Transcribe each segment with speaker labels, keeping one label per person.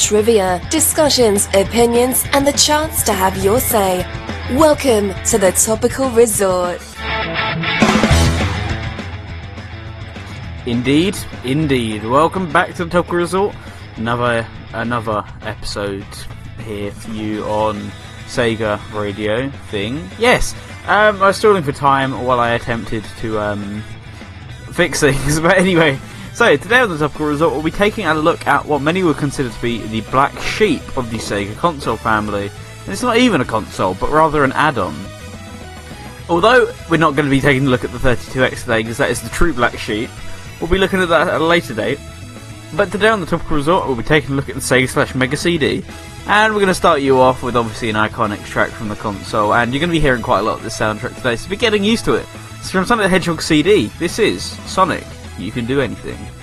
Speaker 1: trivia, discussions, opinions, and the chance to have your say. Welcome to the Topical Resort.
Speaker 2: Indeed, indeed. Welcome back to the Topical Resort. Another another episode here for you on Sega Radio thing. Yes, um, I was stalling for time while I attempted to um, fix things. But anyway, so today on the Topical Resort, we'll be taking a look at what many would consider to be the black sheep of the Sega console family. And it's not even a console, but rather an add-on. Although we're not going to be taking a look at the 32X today, because that is the true black sheep, we'll be looking at that at a later date. But today on the Topical Resort, we'll be taking a look at the Sega slash Mega CD. And we're going to start you off with obviously an iconic track from the console, and you're going to be hearing quite a lot of this soundtrack today, so be getting used to it. It's from Sonic the Hedgehog CD. This is Sonic. You can do anything.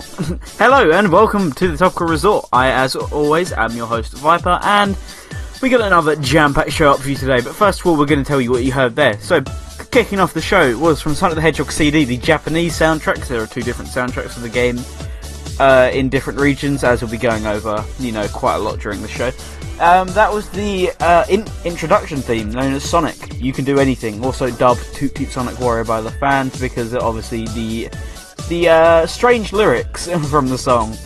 Speaker 2: Hello, and welcome to the Topical Resort. I, as always, am your host, Viper, and we got another jam-packed show up for you today. But first of all, we're going to tell you what you heard there. So, kicking off the show was from Sonic the Hedgehog CD, the Japanese soundtracks. There are two different soundtracks of the game uh, in different regions, as we'll be going over, you know, quite a lot during the show. Um, that was the uh, in- introduction theme known as Sonic. You can do anything. Also dubbed Toot Toot Sonic Warrior by the fans because obviously the the uh, strange lyrics from the song.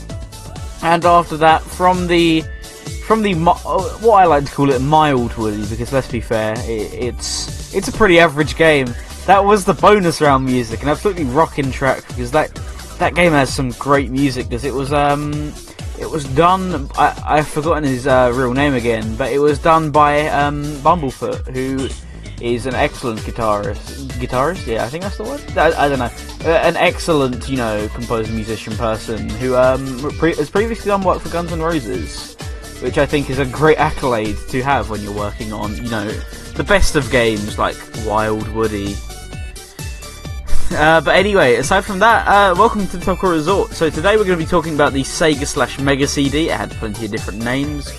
Speaker 2: And after that, from the from the uh, what I like to call it mild Woody, because let's be fair, it, it's it's a pretty average game. That was the bonus round music, an absolutely rocking track because that that game has some great music. Because it was um it was done. I I've forgotten his uh, real name again, but it was done by um, Bumblefoot, who is an excellent guitarist. Guitarist, yeah, I think that's the word. I, I don't know. Uh, an excellent, you know, composer, musician, person who um, pre- has previously done work for Guns N' Roses, which I think is a great accolade to have when you're working on, you know, the best of games like Wild Woody. Uh, but anyway, aside from that, uh, welcome to the Resort. So today we're going to be talking about the Sega slash Mega CD. It had plenty of different names.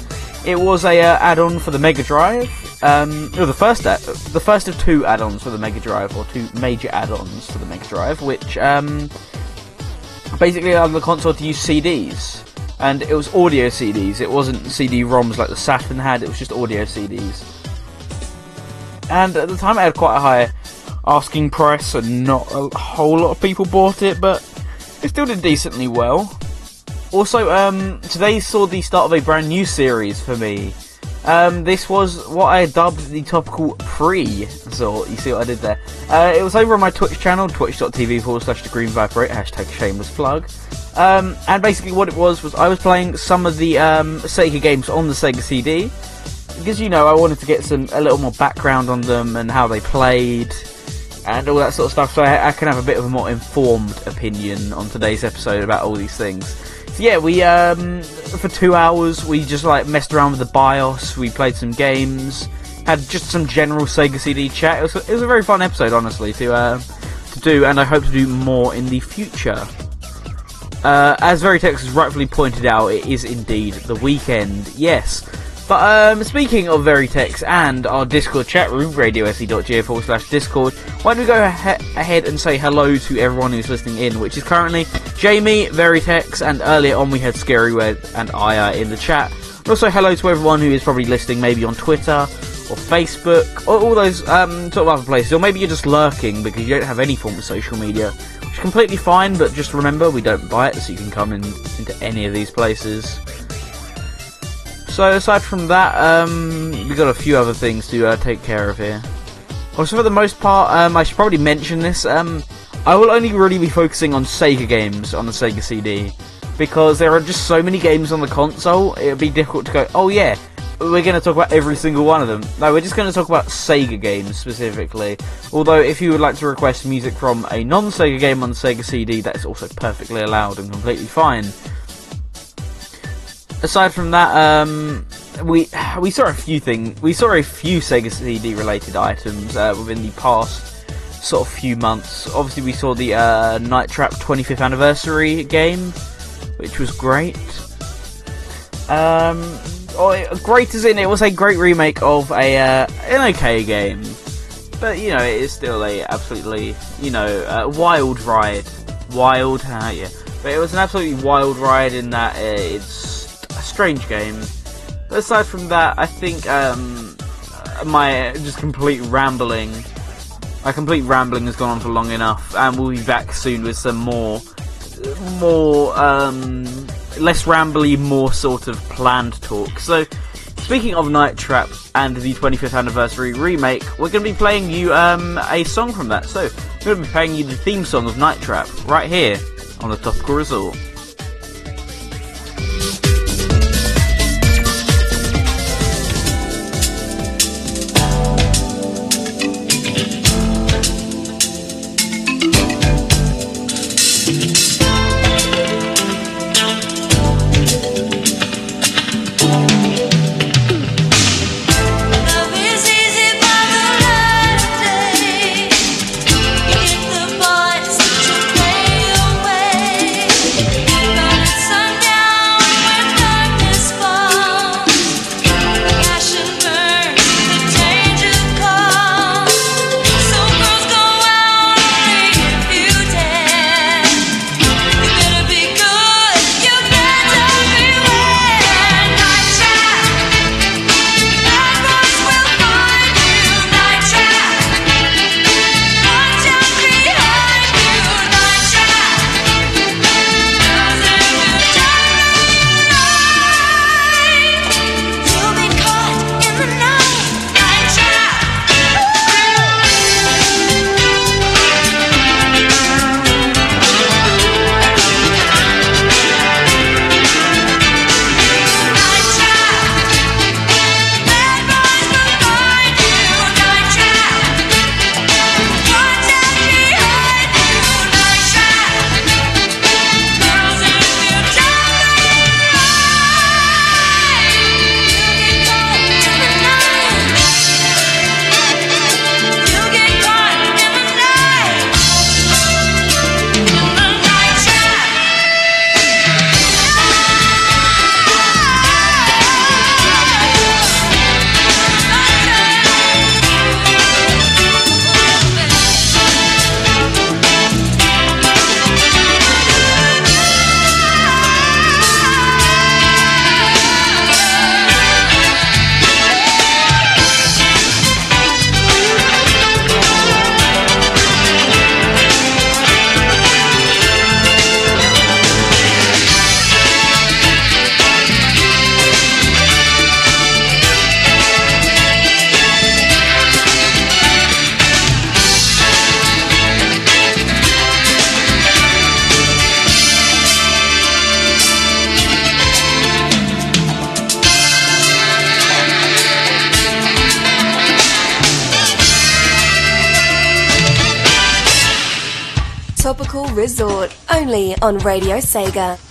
Speaker 2: It was a uh, add-on for the Mega Drive. Um, the first, ad- the first of two add-ons for the Mega Drive, or two major add-ons for the Mega Drive, which um, basically allowed the console to use CDs. And it was audio CDs. It wasn't CD-ROMs like the Saturn had. It was just audio CDs. And at the time, it had quite a high asking price, and not a whole lot of people bought it, but it still did decently well. Also, um, today saw the start of a brand new series for me. Um, this was what I dubbed the topical pre. So you see what I did there. Uh, it was over on my Twitch channel, twitch.tv forward slash the Green Viper 8, hashtag shameless plug. Um, and basically what it was was I was playing some of the um, Sega games on the Sega CD because you know I wanted to get some a little more background on them and how they played and all that sort of stuff, so I, I can have a bit of a more informed opinion on today's episode about all these things. So yeah, we um, for two hours we just like messed around with the BIOS, we played some games, had just some general Sega CD chat. It was, it was a very fun episode, honestly, to uh, to do, and I hope to do more in the future. Uh, as Veritex has rightfully pointed out, it is indeed the weekend. Yes. But um, speaking of Veritex and our Discord chat room, radiose.ga forward slash Discord, why don't we go ahe- ahead and say hello to everyone who's listening in, which is currently Jamie, Veritex, and earlier on we had Scary Wed and Aya in the chat. Also hello to everyone who is probably listening maybe on Twitter or Facebook or all those um, sort of other places, or maybe you're just lurking because you don't have any form of social media, which is completely fine. But just remember, we don't buy it, so you can come in into any of these places. So aside from that, um, we got a few other things to uh, take care of here. Also, for the most part, um, I should probably mention this. Um, I will only really be focusing on Sega games on the Sega CD because there are just so many games on the console. It would be difficult to go. Oh yeah, we're going to talk about every single one of them. No, we're just going to talk about Sega games specifically. Although, if you would like to request music from a non-Sega game on the Sega CD, that is also perfectly allowed and completely fine aside from that, um, we we saw a few things. We saw a few Sega CD related items uh, within the past sort of few months. Obviously, we saw the uh, Night Trap 25th anniversary game, which was great. Um, oh, great as in it was a great remake of a uh, an okay game, but you know it is still a absolutely you know uh, wild ride. Wild, uh, yeah. But it was an absolutely wild ride in that uh, it's a strange game. But aside from that, I think um, my just complete rambling, my complete rambling has gone on for long enough, and we'll be back soon with some more, more, um, less rambly, more sort of planned talk. So, speaking of Night Trap and the 25th anniversary remake, we're going to be playing you um, a song from that. So, we're going to be playing you the theme song of Night Trap right here on the Topical Resort.
Speaker 1: On Radio Sega.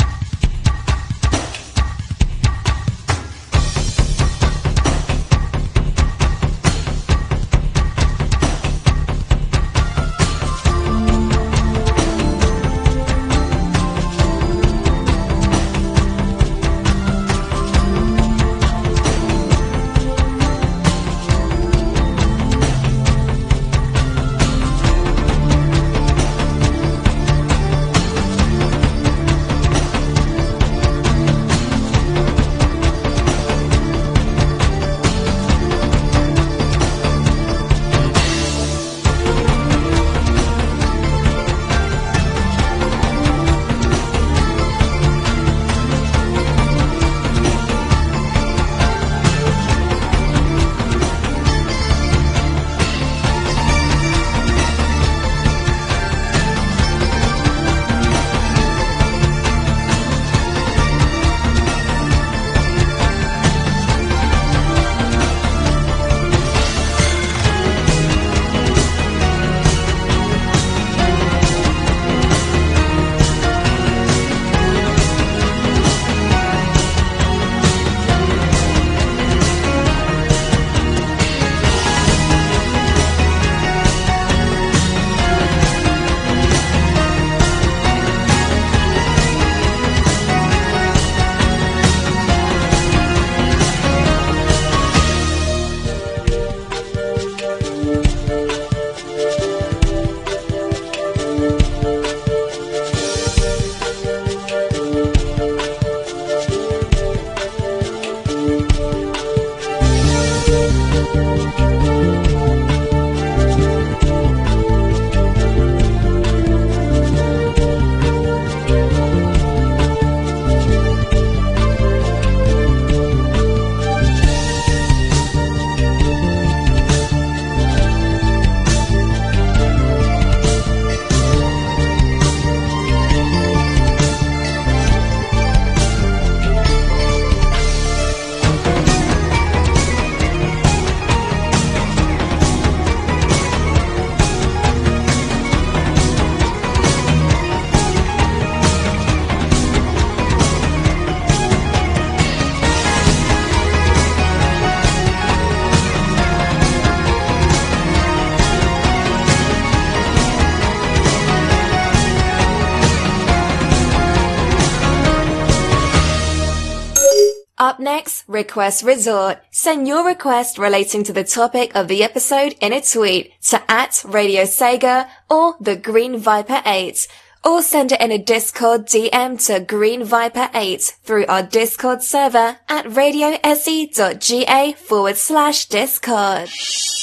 Speaker 1: Request Resort. Send your request relating to the topic of the episode in a tweet to at Radio Sega or the Green Viper 8. Or send it in a Discord DM to Green Viper 8 through our Discord server at radiose.ga forward slash Discord.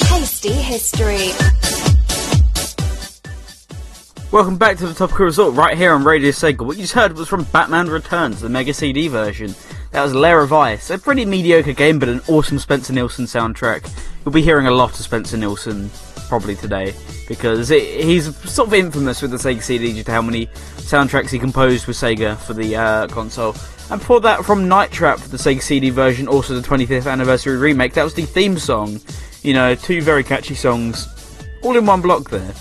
Speaker 1: Hasty History.
Speaker 2: Welcome back to the Topical Resort right here on Radio Sega. What you just heard was from Batman Returns, the Mega CD version. That was Lair of Ice, a pretty mediocre game but an awesome Spencer Nielsen soundtrack. You'll be hearing a lot of Spencer Nielsen probably today because it, he's sort of infamous with the Sega CD due to how many soundtracks he composed with Sega for the uh, console. And before that, from Night Trap for the Sega CD version, also the 25th anniversary remake, that was the theme song. You know, two very catchy songs, all in one block there.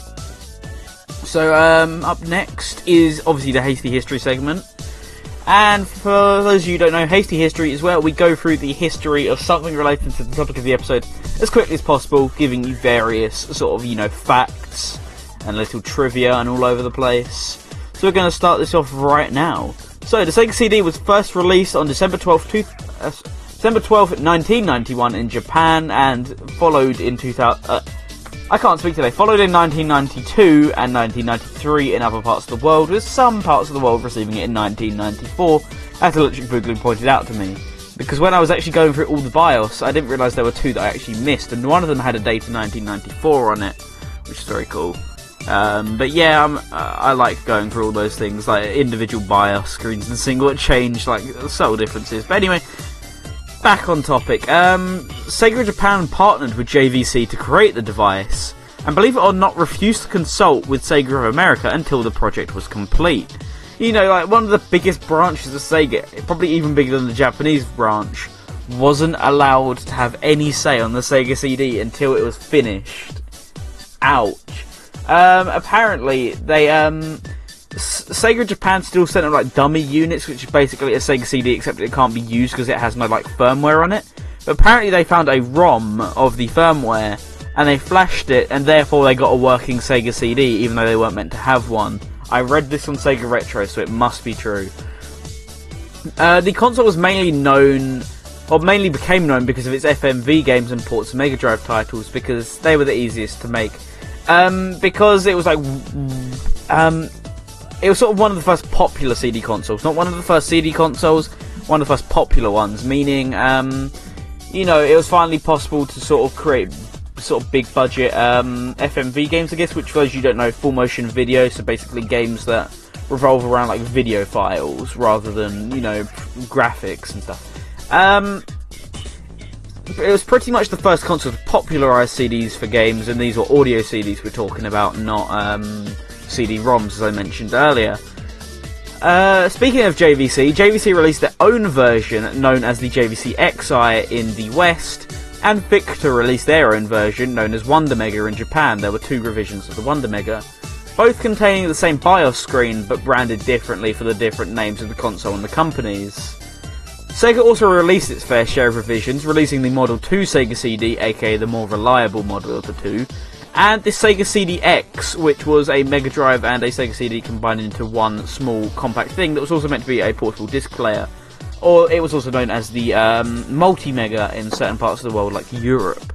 Speaker 2: So, um, up next is obviously the Hasty History segment. And for those of you who don't know, Hasty History is where we go through the history of something related to the topic of the episode as quickly as possible, giving you various sort of, you know, facts and little trivia and all over the place. So we're going to start this off right now. So the Sega CD was first released on December 12th, two, uh, December 12th, 1991 in Japan and followed in 2000... Uh, I can't speak today. Followed in 1992 and 1993 in other parts of the world, with some parts of the world receiving it in 1994, as Electric Boogaloo pointed out to me. Because when I was actually going through all the BIOS, I didn't realise there were two that I actually missed, and one of them had a date of 1994 on it, which is very cool. Um, but yeah, uh, I like going through all those things, like individual BIOS screens and single change, like subtle differences. But anyway, back on topic. Um, Sega Japan partnered with JVC to create the device, and believe it or not, refused to consult with Sega of America until the project was complete. You know, like one of the biggest branches of Sega, probably even bigger than the Japanese branch, wasn't allowed to have any say on the Sega CD until it was finished. Ouch. Um, apparently, they um, Sega Japan still sent them like dummy units, which is basically a Sega CD, except it can't be used because it has no like firmware on it. But apparently, they found a ROM of the firmware and they flashed it, and therefore they got a working Sega CD, even though they weren't meant to have one. I read this on Sega Retro, so it must be true. Uh, the console was mainly known, or mainly became known because of its FMV games and ports of Mega Drive titles, because they were the easiest to make. Um, because it was like, um, it was sort of one of the first popular CD consoles, not one of the first CD consoles, one of the first popular ones. Meaning, um, you know, it was finally possible to sort of create sort of big budget um, FMV games, I guess, which for those you don't know, full motion video, so basically games that revolve around like video files rather than you know graphics and stuff. Um, it was pretty much the first console to popularise CDs for games, and these were audio CDs we're talking about, not um, CD-ROMs, as I mentioned earlier. Uh, speaking of JVC, JVC released their own version known as the JVC X'Eye in the West, and Victor released their own version known as Wonder Mega in Japan. There were two revisions of the Wonder Mega, both containing the same BIOS screen but branded differently for the different names of the console and the companies. Sega also released its fair share of revisions, releasing the Model 2 Sega CD, aka the more reliable model of the two, and the Sega CD-X, which was a Mega Drive and a Sega CD combined into one small compact thing that was also meant to be a portable disc player. Or it was also known as the um, Multi-Mega in certain parts of the world, like Europe.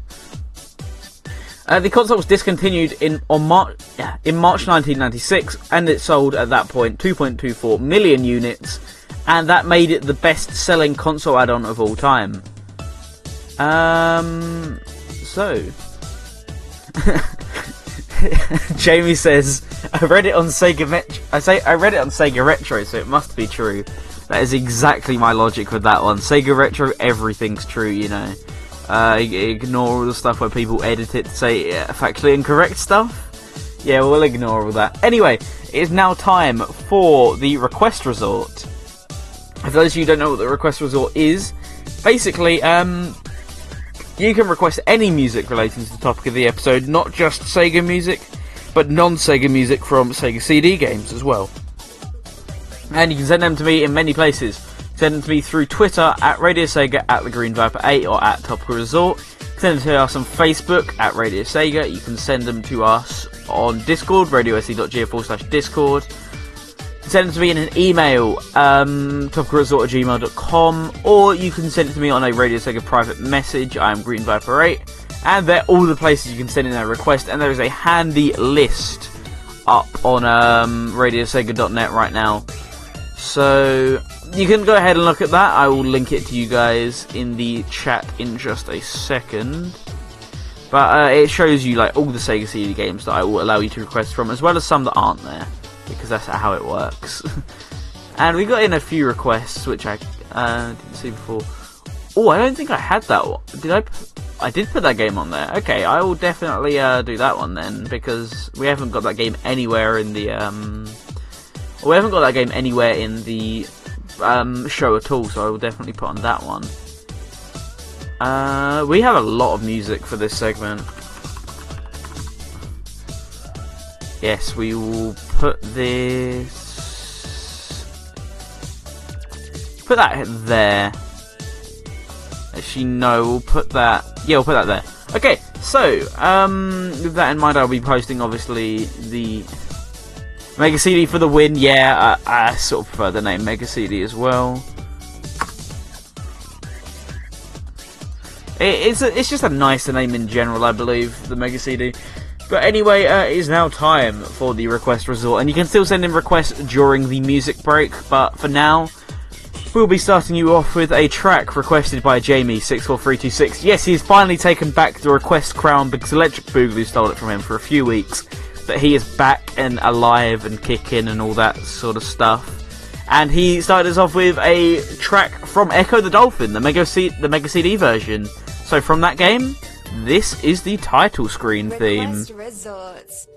Speaker 2: Uh, the console was discontinued in on Mar- yeah, in March 1996, and it sold at that point 2.24 million units, and that made it the best-selling console add-on of all time. Um, so Jamie says, "I read it on Sega Met- I say I read it on Sega Retro, so it must be true." That is exactly my logic with that one. Sega Retro, everything's true, you know. Uh, ignore all the stuff where people edit it to say factually incorrect stuff. Yeah, we'll ignore all that. Anyway, it is now time for the request resort. For those of you who don't know what the request resort is, basically, um, you can request any music relating to the topic of the episode, not just Sega music, but non Sega music from Sega CD games as well. And you can send them to me in many places. Send them to me through Twitter at Radio Sega at the Green Viper 8 or at Topical Resort. Send them to us on Facebook at Radio Sega. You can send them to us on Discord, radiose.ga forward slash Discord. Send it to me in an email, um, topicalresort at gmail.com, or you can send it to me on a Radio Sega private message. I'm Green Viper 8, and they're all the places you can send in a request, and there is a handy list up on um, radiosega.net right now. So you can go ahead and look at that. I will link it to you guys in the chat in just a second. But uh, it shows you like all the Sega CD games that I will allow you to request from, as well as some that aren't there, because that's how it works. and we got in a few requests which I uh, didn't see before. Oh, I don't think I had that one. Did I? I did put that game on there. Okay, I will definitely uh, do that one then because we haven't got that game anywhere in the um, we haven't got that game anywhere in the um, show at all, so I will definitely put on that one. Uh, we have a lot of music for this segment. Yes, we will put this. Put that there. Actually, no, we'll put that. Yeah, we'll put that there. Okay, so um, with that in mind, I'll be posting obviously the Mega CD for the win. Yeah, I, I sort of prefer the name Mega CD as well. It, it's a, it's just a nicer name in general, I believe, the Mega CD. But anyway, uh, it is now time for the request resort, and you can still send in requests during the music break. But for now, we'll be starting you off with a track requested by Jamie64326. Yes, he's finally taken back the request crown because Electric Boogaloo stole it from him for a few weeks. But he is back and alive and kicking and all that sort of stuff. And he started us off with a track from Ecco the Dolphin, the Mega, C- the Mega CD version. So from that game, this is the title screen theme.
Speaker 1: Request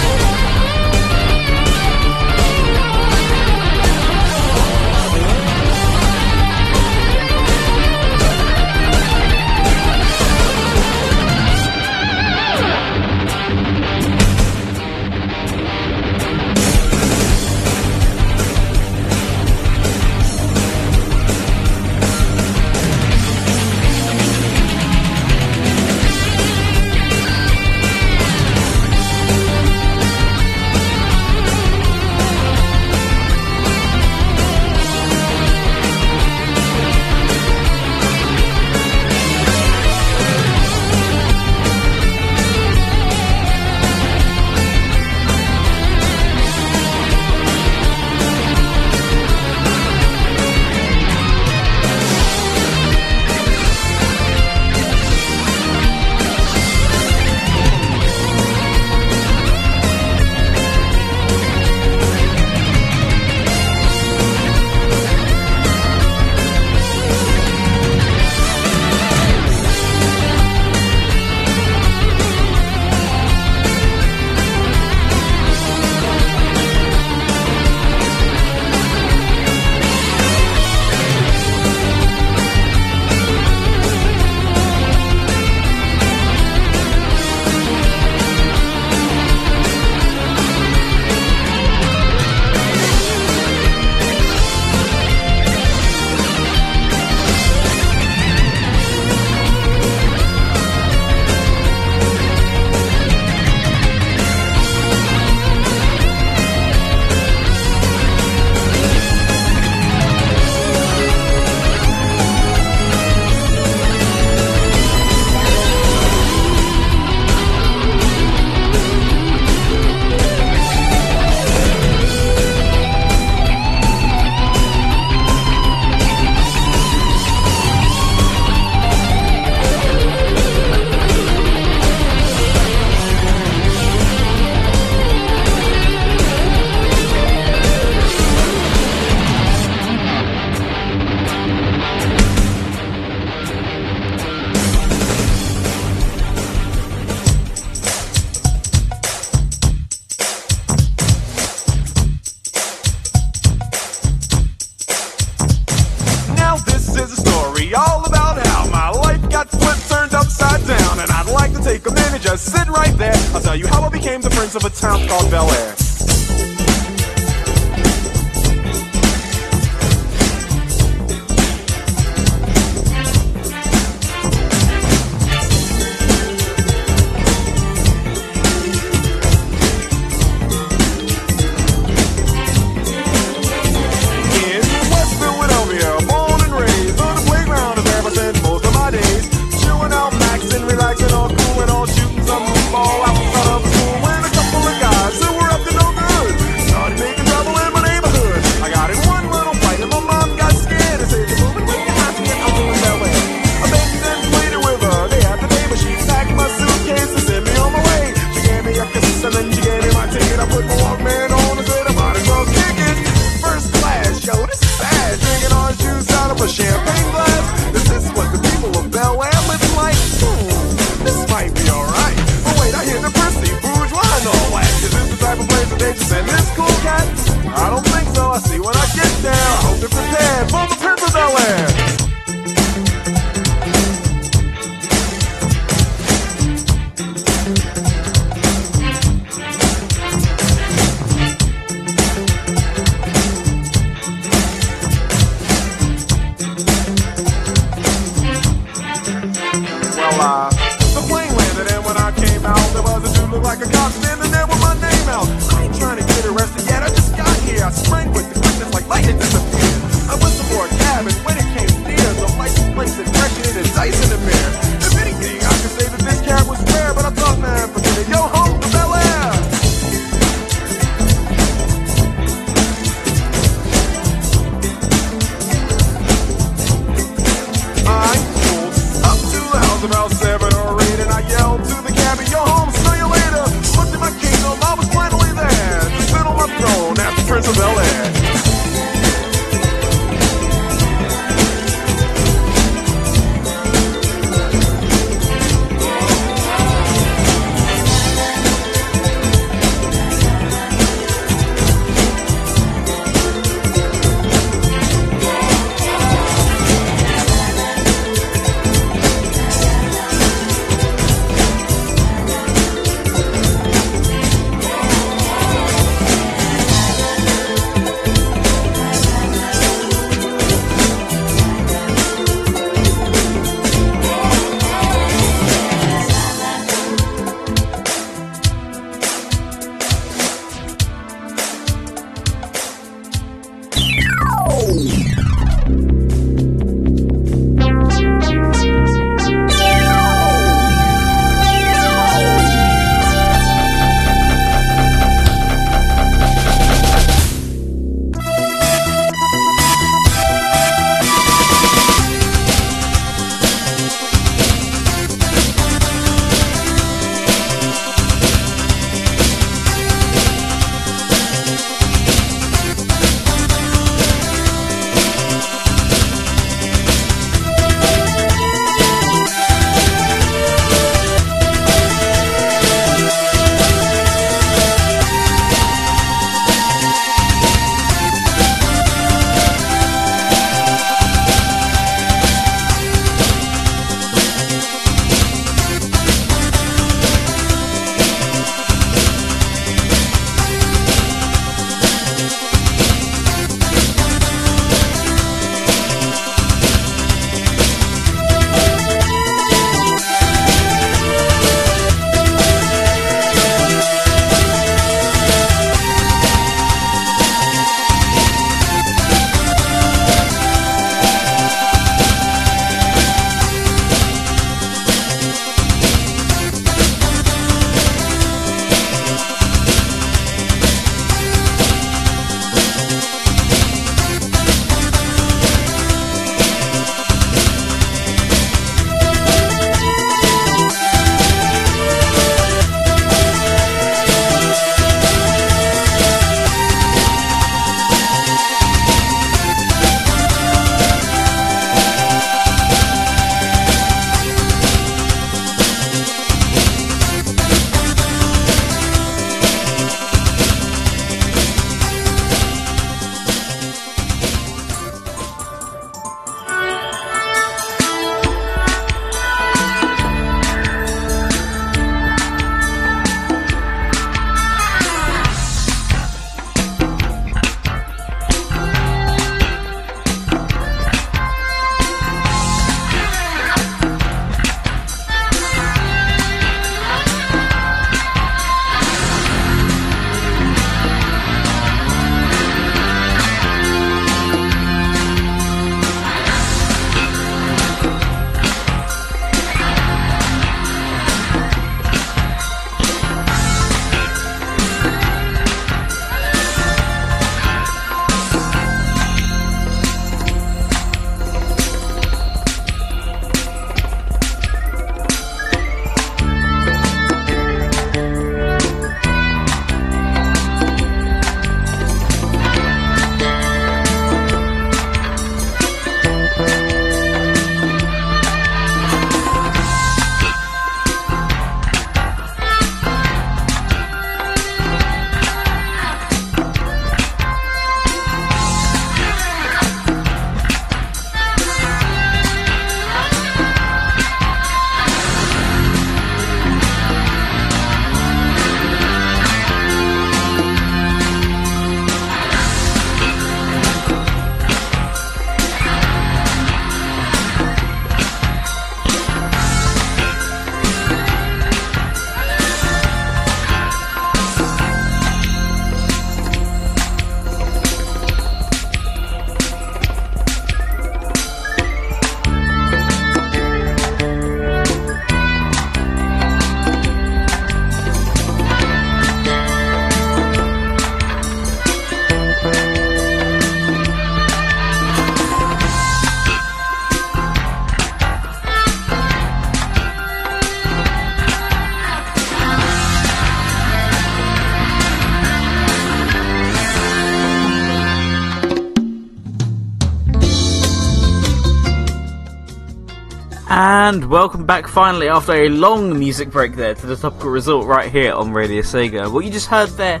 Speaker 3: And
Speaker 2: welcome back finally after a long music break there to the topical Resort right here on Radio Sega. What you just heard there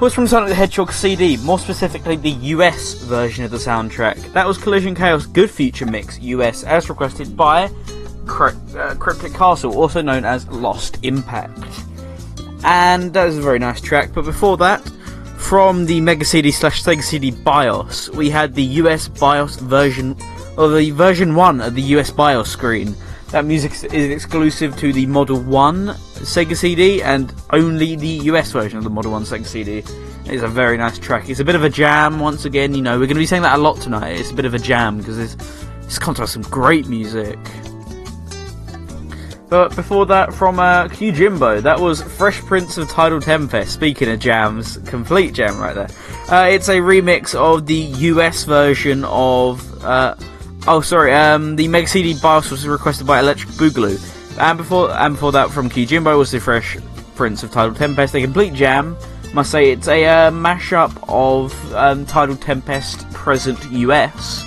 Speaker 2: was from Sonic the Hedgehog CD, more specifically the US version of the soundtrack. That was Collision Chaos Good Future Mix US as requested by uh, Cryptic Castle, also known as Lost Impact. And that was a very nice track, but before that, from the Mega CD slash Sega CD BIOS, we had the US BIOS version, or the version 1 of the US BIOS screen. That music is exclusive to the Model 1 Sega CD and only the US version of the Model 1 Sega CD. It's a very nice track. It's a bit of a jam, once again, you know, we're going to be saying that a lot tonight. It's a bit of a jam because it's, it's comes with some great music. But before that, from uh, Q Jimbo, that was Fresh Prince of Tidal Tempest. Speaking of jams, complete jam right there. Uh, it's a remix of the US version of. Uh, oh, sorry. Um, the Mega CD BIOS was requested by Electric Boogaloo, and before and before that, from Q Jimbo was the Fresh Prince of Tidal Tempest, a complete jam. Must say, it's a uh, mashup of um, Tidal Tempest present US,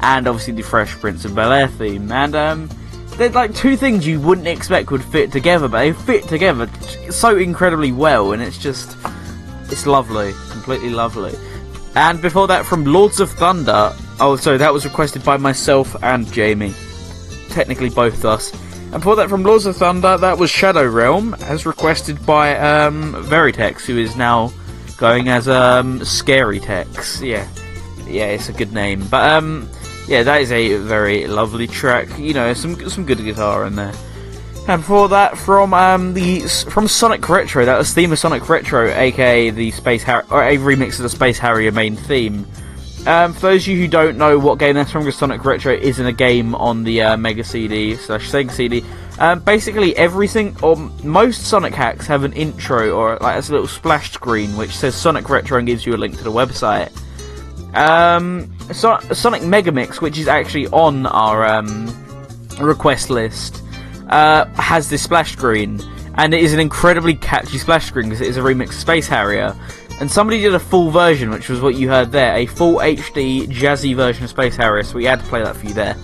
Speaker 2: and obviously the Fresh Prince of Bel Air theme, and um there's like two things you wouldn't expect would fit together, but they fit together so incredibly well, and it's just it's lovely, completely lovely. And before that, from Lords of Thunder. Oh, sorry, that was requested by myself and Jamie. Technically, both us. And for that, from Lords of Thunder, that was Shadow Realm, as requested by um, Veritex, who is now going as um, Scary Tex. Yeah, yeah, it's a good name. But um, yeah, that is a very lovely track. You know, some some good guitar in there. And before that, from um, the from Sonic Retro, that was theme of Sonic Retro, aka the Space Har- or a remix of the Space Harrier main theme. Um, for those of you who don't know what game that's from, Sonic Retro is in a game on the uh, Mega CD slash Sega CD. Um, basically, everything or most Sonic hacks have an intro or like a little splash screen which says Sonic Retro and gives you a link to the website. Um, so- Sonic Megamix, which is actually on our um, request list, uh, has this splash screen, and it is an incredibly catchy splash screen because it is a remix of Space Harrier. And somebody did a full version, which was what you heard there, a full HD jazzy version of Space Harrier. So we had to play that for you there.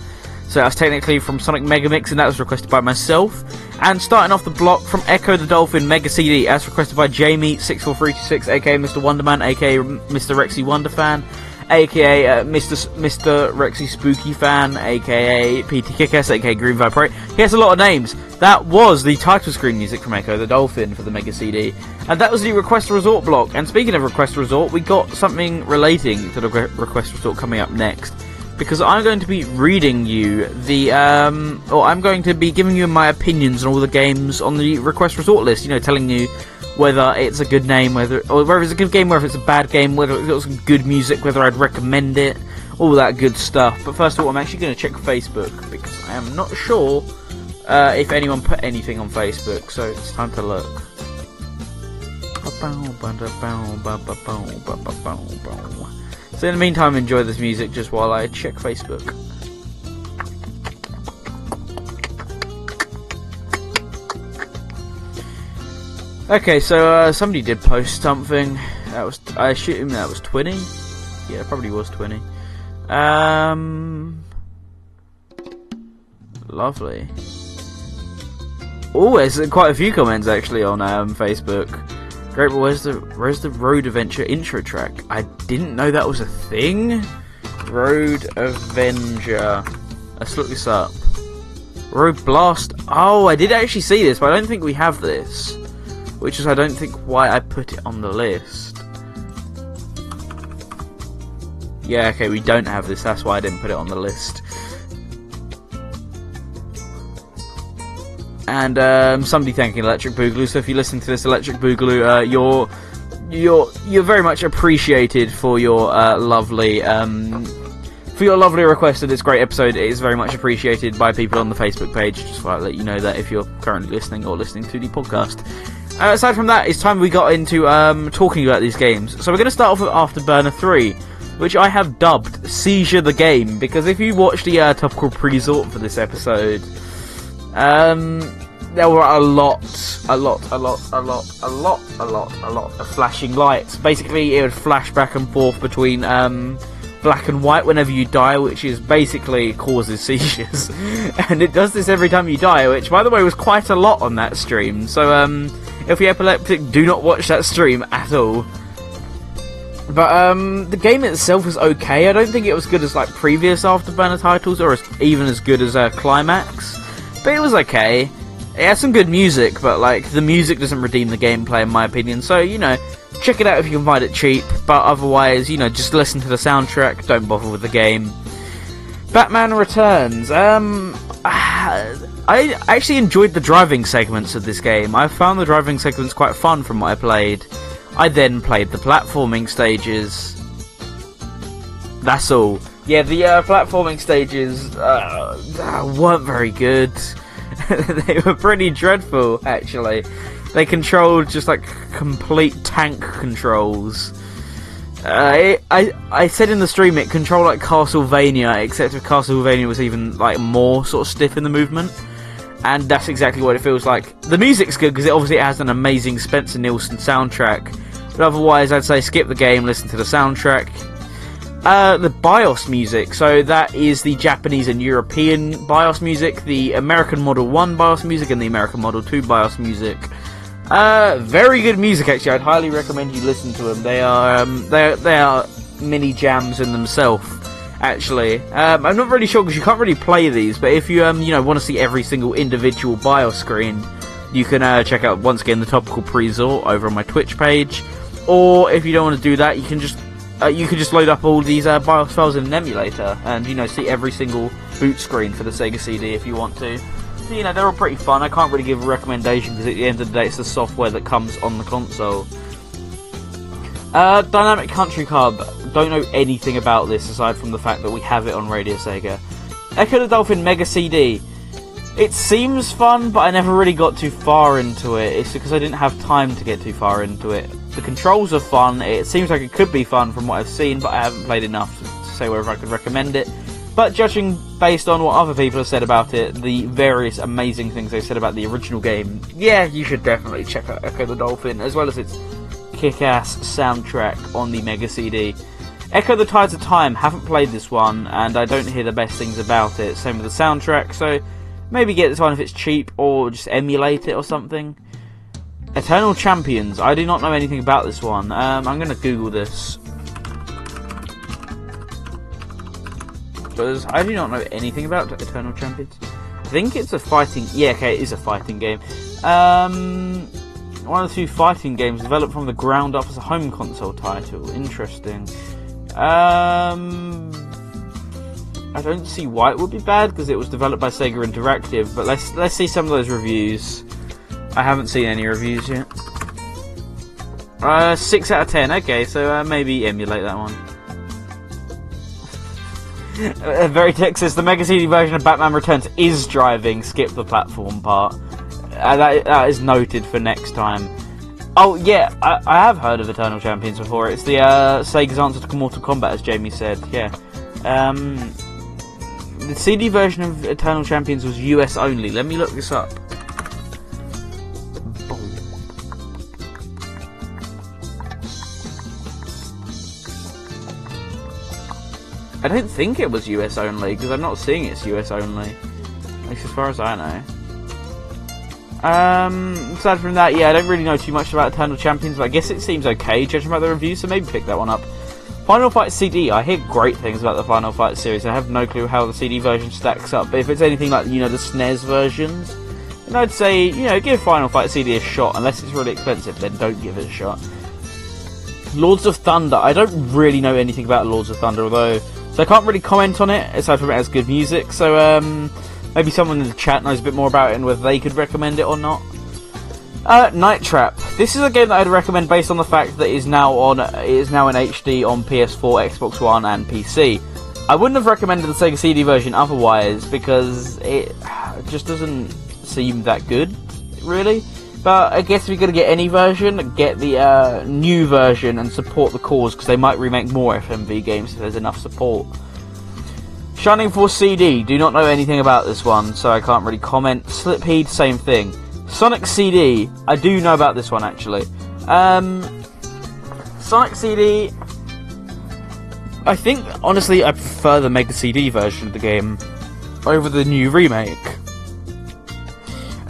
Speaker 2: So that's technically from Sonic Megamix, and that was requested by myself. And starting off the block from Ecco the Dolphin Mega CD, as requested by Jamie64326, aka Mr. Wonderman, aka Mr. Rexy Wonderfan, aka uh, Mr. Mr. Rexy Spooky Fan, aka PT Kickass, aka Green Viper 8. He has a lot of names. That was the title screen music from Ecco the Dolphin for the Mega CD. And that was the Request Resort block. And speaking of Request Resort, we got something relating to the Re- Request Resort coming up next because I'm going to be reading you the, um, or I'm going to be giving you my opinions on all the games on the request resort list. You know, telling you whether it's a good name, whether or whether it's a good game, whether it's a bad game, whether it's got some good music, whether I'd recommend it, all that good stuff. But first of all, I'm actually going to check Facebook because I am not sure uh, if anyone put anything on Facebook. So it's time to look. So in the meantime, enjoy this music just while I check Facebook. Okay, so uh, somebody did post something. That was I assume that was Twinny. Yeah, probably was Twinny. Um, lovely. Oh, there's quite a few comments actually on um, Facebook. Great, but where's the where's the Road Avenger intro track? I didn't know that was a thing. Road Avenger. Let's look this up. Road Blast. Oh, I did actually see this, but I don't think we have this. Which is, I don't think, why I put it on the list. Yeah, okay, we don't have this. That's why I didn't put it on the list. and um, somebody thanking Electric Boogaloo. So if you listen to this, Electric Boogaloo, uh, you're you're you're very much appreciated for your uh, lovely um, for your lovely request of this great episode. It is very much appreciated by people on the Facebook page. Just want to let you know that if you're currently listening or listening to the podcast. Uh, aside from that, it's time we got into um, talking about these games. So we're going to start off with Afterburner 3, which I have dubbed Seizure the Game, because if you watch the uh, topical pre-sort for this episode, um, there were a lot, a lot, a lot, a lot, a lot, a lot, a lot of flashing lights. Basically, it would flash back and forth between um, black and white whenever you die, which is basically causes seizures. and it does this every time you die, which, by the way, was quite a lot on that stream. So, um, if you're epileptic, do not watch that stream at all. But um, the game itself was okay. I don't think it was good as like previous Afterburner titles, or as, even as good as uh, Climax. But it was okay. It had some good music, but like the music doesn't redeem the gameplay in my opinion. So you know, check it out if you can find it cheap. But otherwise, you know, just listen to the soundtrack. Don't bother with the game. Batman Returns. Um, I actually enjoyed the driving segments of this game. I found the driving segments quite fun from what I played. I then played the platforming stages. That's all. Yeah, the uh, platforming stages uh, weren't very good. they were pretty dreadful, actually. They controlled just like complete tank controls. Uh, it, I I said in the stream it controlled like Castlevania, except if Castlevania was even like more sort of stiff in the movement, and that's exactly what it feels like. The music's good because it obviously has an amazing Spencer Nielsen soundtrack, but otherwise I'd say skip the game, listen to the soundtrack. Uh, the BIOS music, so that is the Japanese and European BIOS music, the American Model 1 BIOS music, and the American Model 2 BIOS music. Uh, very good music actually. I'd highly recommend you listen to them. They are um, they they are mini jams in themselves. Actually, um, I'm not really sure because you can't really play these. But if you um you know want to see every single individual BIOS screen, you can uh, check out once again the topical pre-resort over on my Twitch page. Or if you don't want to do that, you can just uh, you can just load up all these uh, BIOS files in an emulator and you know see every single boot screen for the Sega CD if you want to. So, you know they're all pretty fun. I can't really give a recommendation because at the end of the day it's the software that comes on the console. Uh, Dynamic Country Club. Don't know anything about this aside from the fact that we have it on Radio Sega. Ecco the Dolphin Mega CD. It seems fun, but I never really got too far into it. It's because I didn't have time to get too far into it. The controls are fun. It seems like it could be fun from what I've seen, but I haven't played enough to, to say whether I could recommend it. But judging based on what other people have said about it, the various amazing things they said about the original game, yeah, you should definitely check out Ecco the Dolphin, as well as its kick-ass soundtrack on the Mega CD. Ecco the Tides of Time, haven't played this one, and I don't hear the best things about it. Same with the soundtrack, so maybe get this one if it's cheap, or just emulate it or something. Eternal Champions, I do not know anything about this one. Um, I'm going to Google this. Because I do not know anything about Eternal Champions. I think it's a fighting. Yeah, okay, it is a fighting game. Um, one of the two fighting games developed from the ground up as a home console title. Interesting. Um, I don't see why it would be bad because it was developed by Sega Interactive. But let's let's see some of those reviews. I haven't seen any reviews yet. Uh, six out of ten. Okay, so uh, maybe emulate that one. Uh, Very Texas, the Mega CD version of Batman Returns is driving. Skip the platform part. Uh, that, that is noted for next time. Oh yeah, I, I have heard of Eternal Champions before. It's the uh, Sega's answer to Mortal Kombat, as Jamie said. Yeah. Um, the CD version of Eternal Champions was US only. Let me look this up. I don't think it was US only because I'm not seeing it's US only. At least as far as I know. Um, aside from that, yeah, I don't really know too much about Eternal Champions, but I guess it seems okay judging by the reviews, so maybe pick that one up. Final Fight CD, I hear great things about the Final Fight series. I have no clue how the CD version stacks up, but if it's anything like, you know, the SNES versions, then I'd say, you know, give Final Fight CD a shot. Unless it's really expensive, then don't give it a shot. Lords of Thunder, I don't really know anything about Lords of Thunder, although, so I can't really comment on it, aside from it has good music, so, um, maybe someone in the chat knows a bit more about it and whether they could recommend it or not. Uh, Night Trap. This is a game that I'd recommend based on the fact that it is now on it is now in HD on PS4, Xbox One, and PC. I wouldn't have recommended the Sega CD version otherwise because it just doesn't seem that good, really. But I guess if you're gonna get any version, get the uh, new version and support the cause because they might remake more FMV games if there's enough support. Shining Force CD, do not know anything about this one, so I can't really comment. Silpheed, same thing. Sonic CD, I do know about this one actually. Um, Sonic CD, I think honestly I prefer the Mega CD version of the game over the new remake.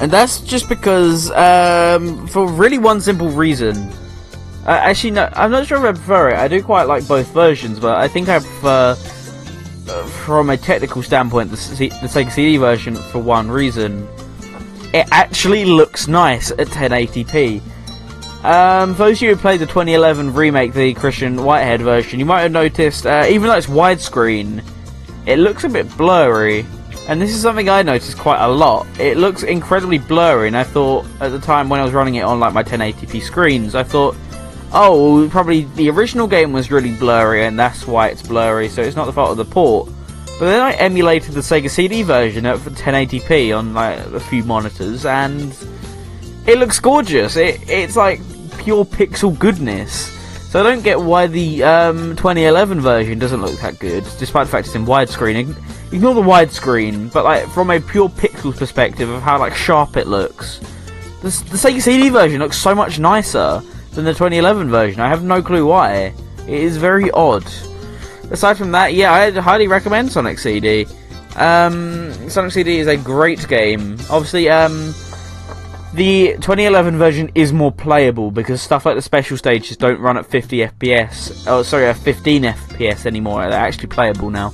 Speaker 2: And that's just because, um, for really one simple reason. Uh, actually, no, I'm not sure if I prefer it. I do quite like both versions, but I think I prefer, uh, from a technical standpoint, the, C- the Sega CD version for one reason. It actually looks nice at 1080p. Um, for those of you who played the 2011 remake, the Christian Whitehead version, you might have noticed, uh, even though it's widescreen, it looks a bit blurry. And this is something I noticed quite a lot. It looks incredibly blurry, and I thought at the time when I was running it on like my 1080p screens, I thought, oh, probably the original game was really blurry, and that's why it's blurry. So it's not the fault of the port. But then I emulated the Sega CD version at 1080p on like a few monitors, and it looks gorgeous. It, it's like pure pixel goodness. So I don't get why the um, 2011 version doesn't look that good, despite the fact it's in widescreen. Ig- Ignore the widescreen, but like from a pure pixel perspective of how like sharp it looks, the, the Sega CD version looks so much nicer than the 2011 version. I have no clue why. It is very odd. Aside from that, yeah, I highly recommend Sonic CD. Um, Sonic CD is a great game. Obviously, um, the 2011 version is more playable because stuff like the special stages don't run at 50 FPS. Oh, sorry, at 15 FPS anymore. They're actually playable now.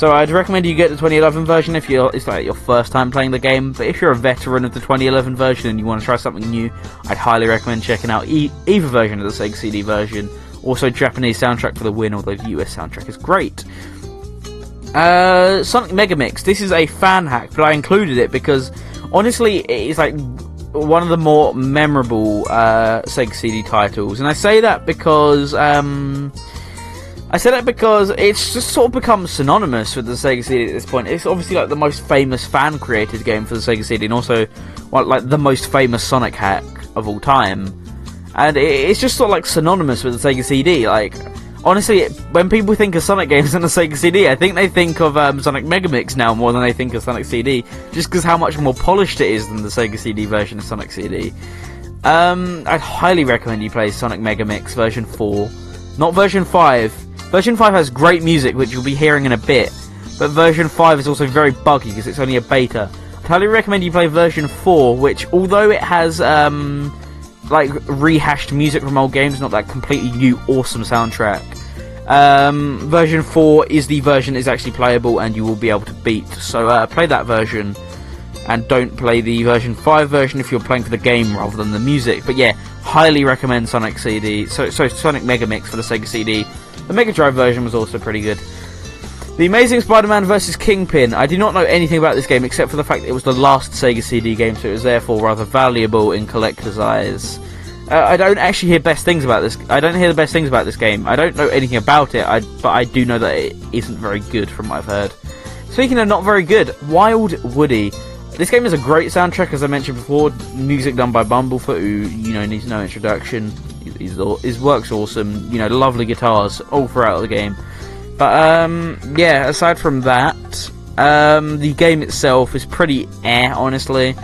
Speaker 2: So I'd recommend you get the 2011 version if you're it's like your first time playing the game. But if you're a veteran of the 2011 version and you want to try something new, I'd highly recommend checking out e- either version of the Sega CD version. Also, Japanese soundtrack for the win, although the US soundtrack is great. Uh, Sonic Megamix. This is a fan hack, but I included it because honestly, it is like one of the more memorable uh, Sega CD titles, and I say that because um, I say that because it's just sort of become synonymous with the Sega CD at this point. It's obviously like the most famous fan-created game for the Sega CD, and also well, like the most famous Sonic hack of all time. And it's just sort of like synonymous with the Sega CD. Like honestly, when people think of Sonic games on the Sega CD, I think they think of um, Sonic Megamix now more than they think of Sonic CD, just because how much more polished it is than the Sega CD version of Sonic CD. Um, I'd highly recommend you play Sonic Megamix version 4, not version 5. Version 5 has great music, which you'll be hearing in a bit, but version 5 is also very buggy because it's only a beta. I'd highly recommend you play version 4, which, although it has um, like rehashed music from old games, not that completely new, awesome soundtrack. Um, version 4 is the version that is actually playable and you will be able to beat. So uh, play that version and don't play the version 5 version if you're playing for the game rather than the music. But yeah, highly recommend Sonic CD. So, so Sonic Mega Mix for the Sega CD. The Mega Drive version was also pretty good. The Amazing Spider-Man vs. Kingpin. I do not know anything about this game except for the fact it was the last Sega CD game, so it was therefore rather valuable in collectors' eyes. Uh, I don't actually hear best things about this. I don't hear the best things about this game. I don't know anything about it, I, but I do know that it isn't very good from what I've heard. Speaking of not very good, Wild Woody. This game is a great soundtrack, as I mentioned before. Music done by Bumblefoot, who you know needs no introduction. His, work's awesome. You know, lovely guitars all throughout the game. But um, yeah, aside from that, um, the game itself is pretty eh, honestly.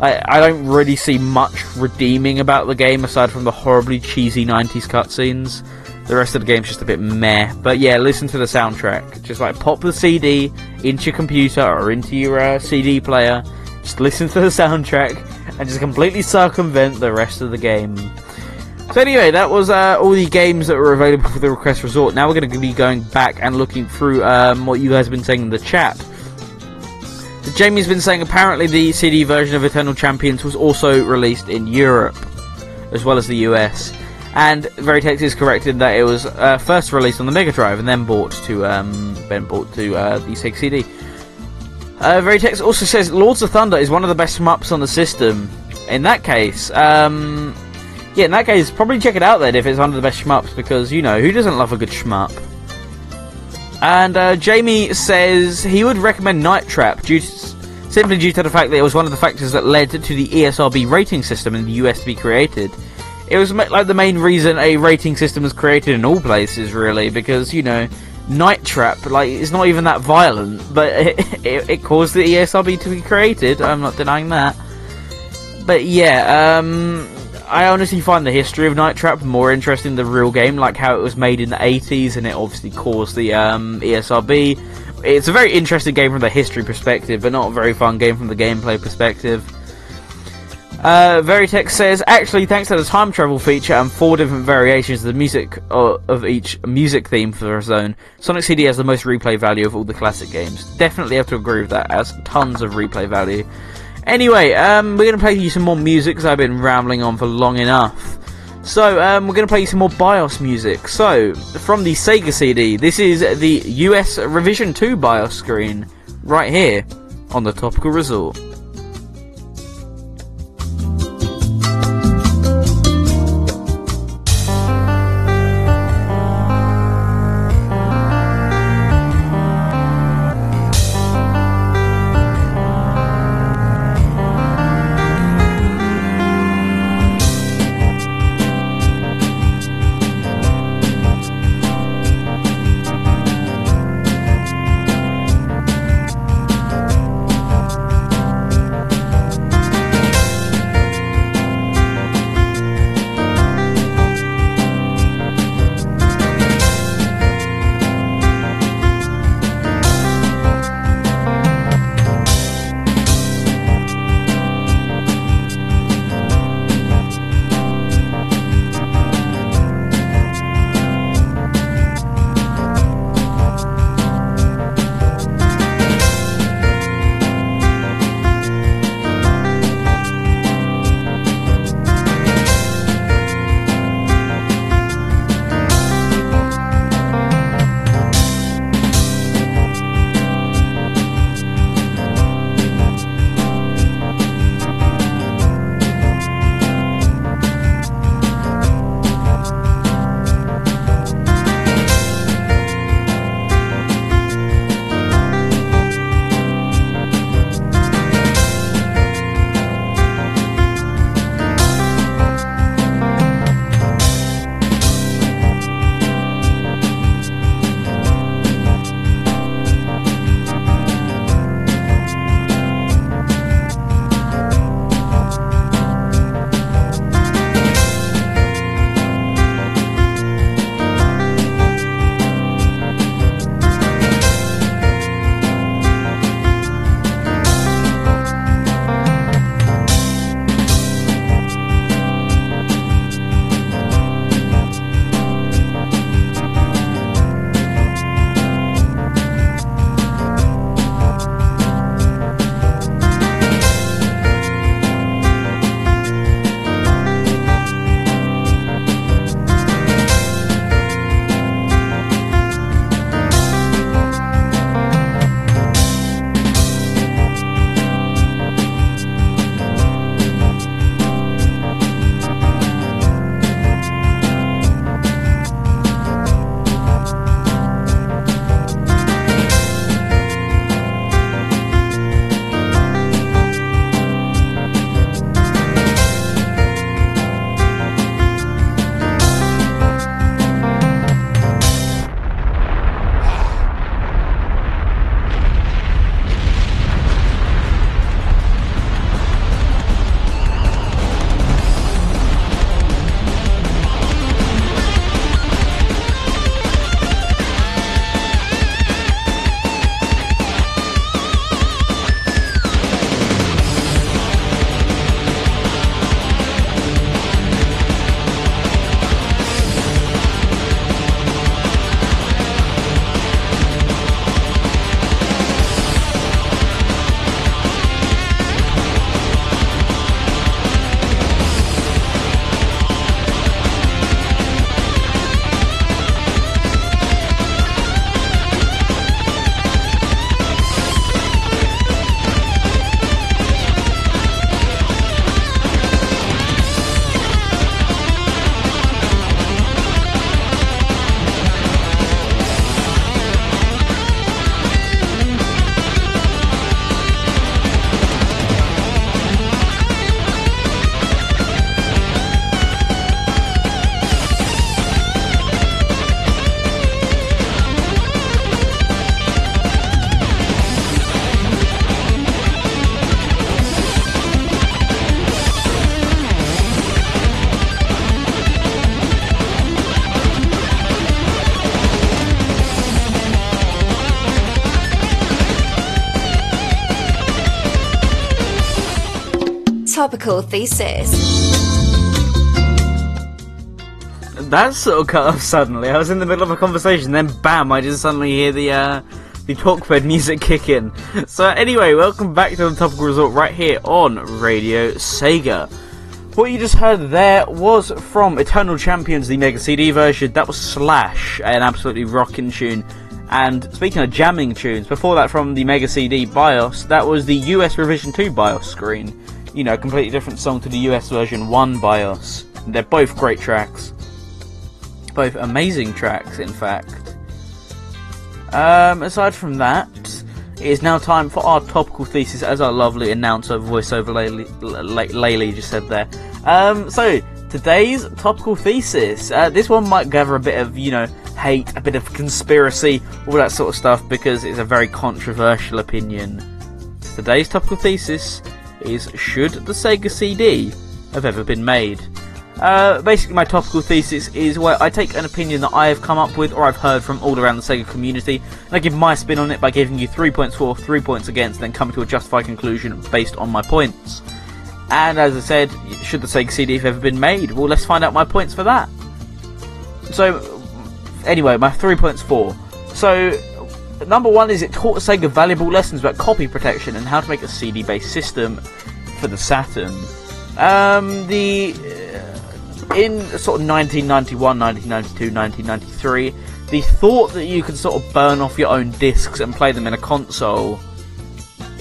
Speaker 2: I, I don't really see much redeeming about the game aside from the horribly cheesy 90s cutscenes. The rest of the game's just a bit meh. But yeah, listen to the soundtrack. Just like pop the CD into your computer or into your uh, CD player. Just listen to the soundtrack and just completely circumvent the rest of the game. So anyway, that was uh, all the games that were available for the Request Resort. Now we're going to be going back and looking through um, what you guys have been saying in the chat. So Jamie's been saying apparently the CD version of Eternal Champions was also released in Europe, as well as the US. And Veritex is corrected that it was uh, first released on the Mega Drive and then bought to um, then bought to uh, the Sega CD. Uh, Veritex also says Lords of Thunder is one of the best shmups on the system. In that case, um, yeah, in that case, probably check it out then if it's one of the best shmups because you know who doesn't love a good shmup. And uh, Jamie says he would recommend Night Trap due to, simply due to the fact that it was one of the factors that led to the ESRB rating system in the US to be created. It was like the main reason a rating system was created in all places, really, because you know, Night Trap like it's not even that violent, but it, it, it caused the ESRB to be created. I'm not denying that. But yeah, um, I honestly find the history of Night Trap more interesting than the real game, like how it was made in the 80s and it obviously caused the um, ESRB. It's a very interesting game from the history perspective, but not a very fun game from the gameplay perspective. Uh, Veritex says, actually, thanks to the time travel feature and four different variations of the music uh, of each music theme for a zone, Sonic CD has the most replay value of all the classic games. Definitely have to agree with that. Has tons of replay value. Anyway, um, we're going to play you some more music because I've been rambling on for long enough. So, um, we're going to play you some more BIOS music. So, from the Sega CD, this is the US Revision 2 BIOS screen right here on the Topical Resort.
Speaker 1: Thesis.
Speaker 2: That sort of cut off suddenly. I was in the middle of a conversation, then bam! I just suddenly hear the uh, the talkbed music kick in. So anyway, welcome back to the topical resort right here on Radio Sega. What you just heard there was from Eternal Champions, the Mega CD version. That was Slash, an absolutely rocking tune. And speaking of jamming tunes, before that from the Mega CD BIOS, that was the US Revision 2 BIOS screen. You know, a completely different song to the US version 1 by Us. They're both great tracks. Both amazing tracks, in fact. Um, aside from that, it is now time for our topical thesis, as our lovely announcer voiceover Laylee, Laylee just said there. Um, so, today's topical thesis. Uh, this one might gather a bit of, you know, hate, a bit of conspiracy, all that sort of stuff, because it's a very controversial opinion. Today's topical thesis is Should the Sega CD have ever been made? Uh, basically, my topical thesis is where I take an opinion that I have come up with or I've heard from all around the Sega community, and I give my spin on it by giving you three points for, three points against, then coming to a justified conclusion based on my points. And as I said, should the Sega CD have ever been made? Well, let's find out my points for that. So, anyway, my three points for. So, number one is it taught Sega valuable lessons about copy protection and how to make a CD based system for the Saturn. Um, the in sort of 1991, 1992, 1993, the thought that you could sort of burn off your own discs and play them in a console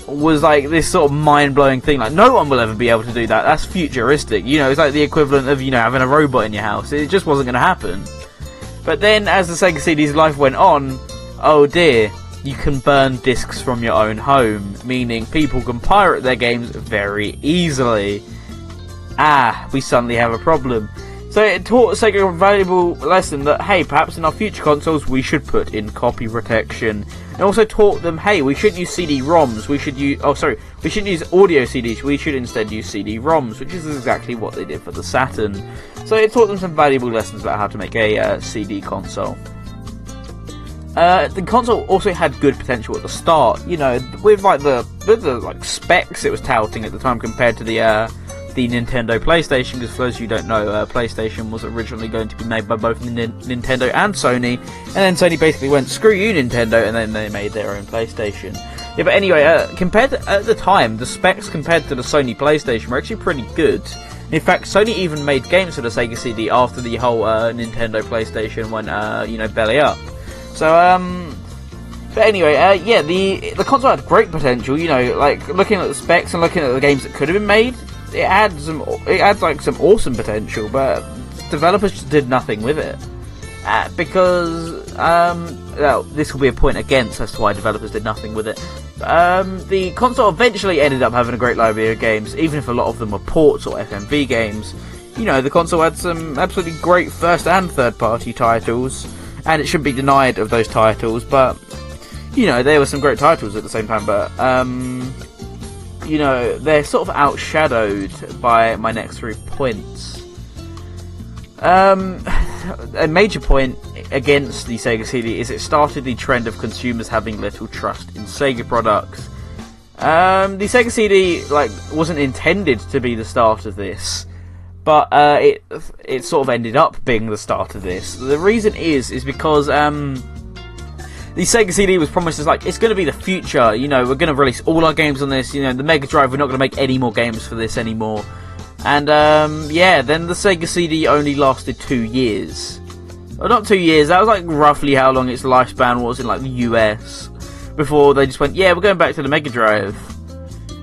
Speaker 2: was like this sort of mind blowing thing. Like, no one will ever be able to do that. That's futuristic. You know, it's like the equivalent of, you know, having a robot in your house. It just wasn't going to happen. But then, as the Sega CD's life went on, oh dear, you can burn discs from your own home, meaning people can pirate their games very easily. Ah, we suddenly have a problem. So it taught Sega a valuable lesson that, hey, perhaps in our future consoles we should put in copy protection. It also taught them, hey, we shouldn't use CD-ROMs, we should use, oh sorry, we shouldn't use audio CDs, we should instead use CD-ROMs, which is exactly what they did for the Saturn. So it taught them some valuable lessons about how to make a uh, CD console. Uh, the console also had good potential at the start, you know, with like the with the like specs it was touting at the time compared to the uh, the Nintendo PlayStation, because for those of you who don't know, uh, PlayStation was originally going to be made by both Nintendo and Sony, and then Sony basically went, screw you Nintendo, and then they made their own PlayStation. Yeah, but anyway, uh, compared to, at the time, the specs compared to the Sony PlayStation were actually pretty good. In fact, Sony even made games for the Sega CD after the whole uh, Nintendo PlayStation went, uh, you know, belly up. So, um, but anyway, uh, yeah, the the console had great potential. You know, like looking at the specs and looking at the games that could have been made, it had some, it had like some awesome potential. But developers just did nothing with it uh, because, um, well, this will be a point against as to why developers did nothing with it. Um, the console eventually ended up having a great library of games, even if a lot of them were ports or FMV games. You know, the console had some absolutely great first and third party titles and it shouldn't be denied of those titles. But you know, there were some great titles at the same time. But um, you know, they're sort of outshadowed by my next three points. Um, a major point against the Sega CD is it started the trend of consumers having little trust in Sega products. Um, the Sega CD like wasn't intended to be the start of this but uh, it it sort of ended up being the start of this. The reason is is because um, the Sega CD was promised as like it's going to be the future. You know, we're going to release all our games on this. You know, the Mega Drive, we're not going to make any more games for this anymore. And um, yeah, then the Sega CD only lasted two years. Well, not two years. That was like roughly how long its lifespan was in like the US. Before they just went, yeah, we're going back to the Mega Drive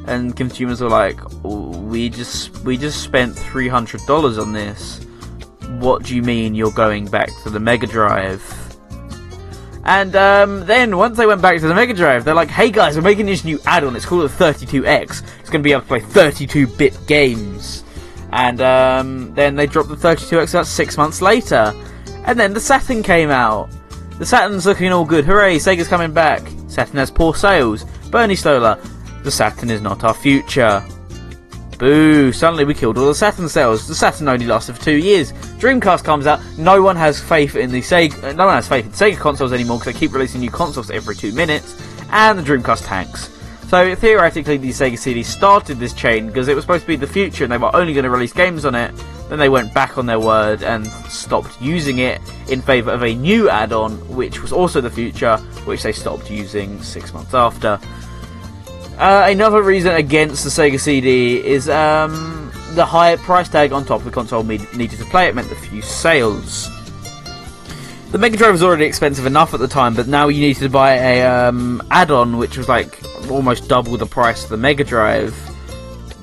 Speaker 2: and consumers were like, "We just we just spent three hundred dollars on this. What do you mean you're going back to the Mega Drive?" And um, then once they went back to the Mega Drive, they're like, "Hey guys, we're making this new add-on. It's called the 32X. It's going to be able to play 32-bit games." And um, then they dropped the 32X about six months later, and then the Saturn came out. The Saturn's looking all good. Hooray! Sega's coming back. Saturn has poor sales. Bernie Stolar, the Saturn is not our future. Boo! Suddenly we killed all the Saturn sales. The Saturn only lasted for two years. Dreamcast comes out. No one has faith in the Sega. Uh, no one has faith in Sega consoles anymore because they keep releasing new consoles every two minutes. And the Dreamcast tanks. So theoretically, the Sega CD started this chain because it was supposed to be the future, and they were only going to release games on it. Then they went back on their word and stopped using it in favour of a new add-on, which was also the future, which they stopped using six months after. Uh, another reason against the Sega CD is um, the higher price tag on top of the console needed to play it meant the few sales. The Mega Drive was already expensive enough at the time, but now you needed to buy a um, add-on which was like almost double the price of the Mega Drive.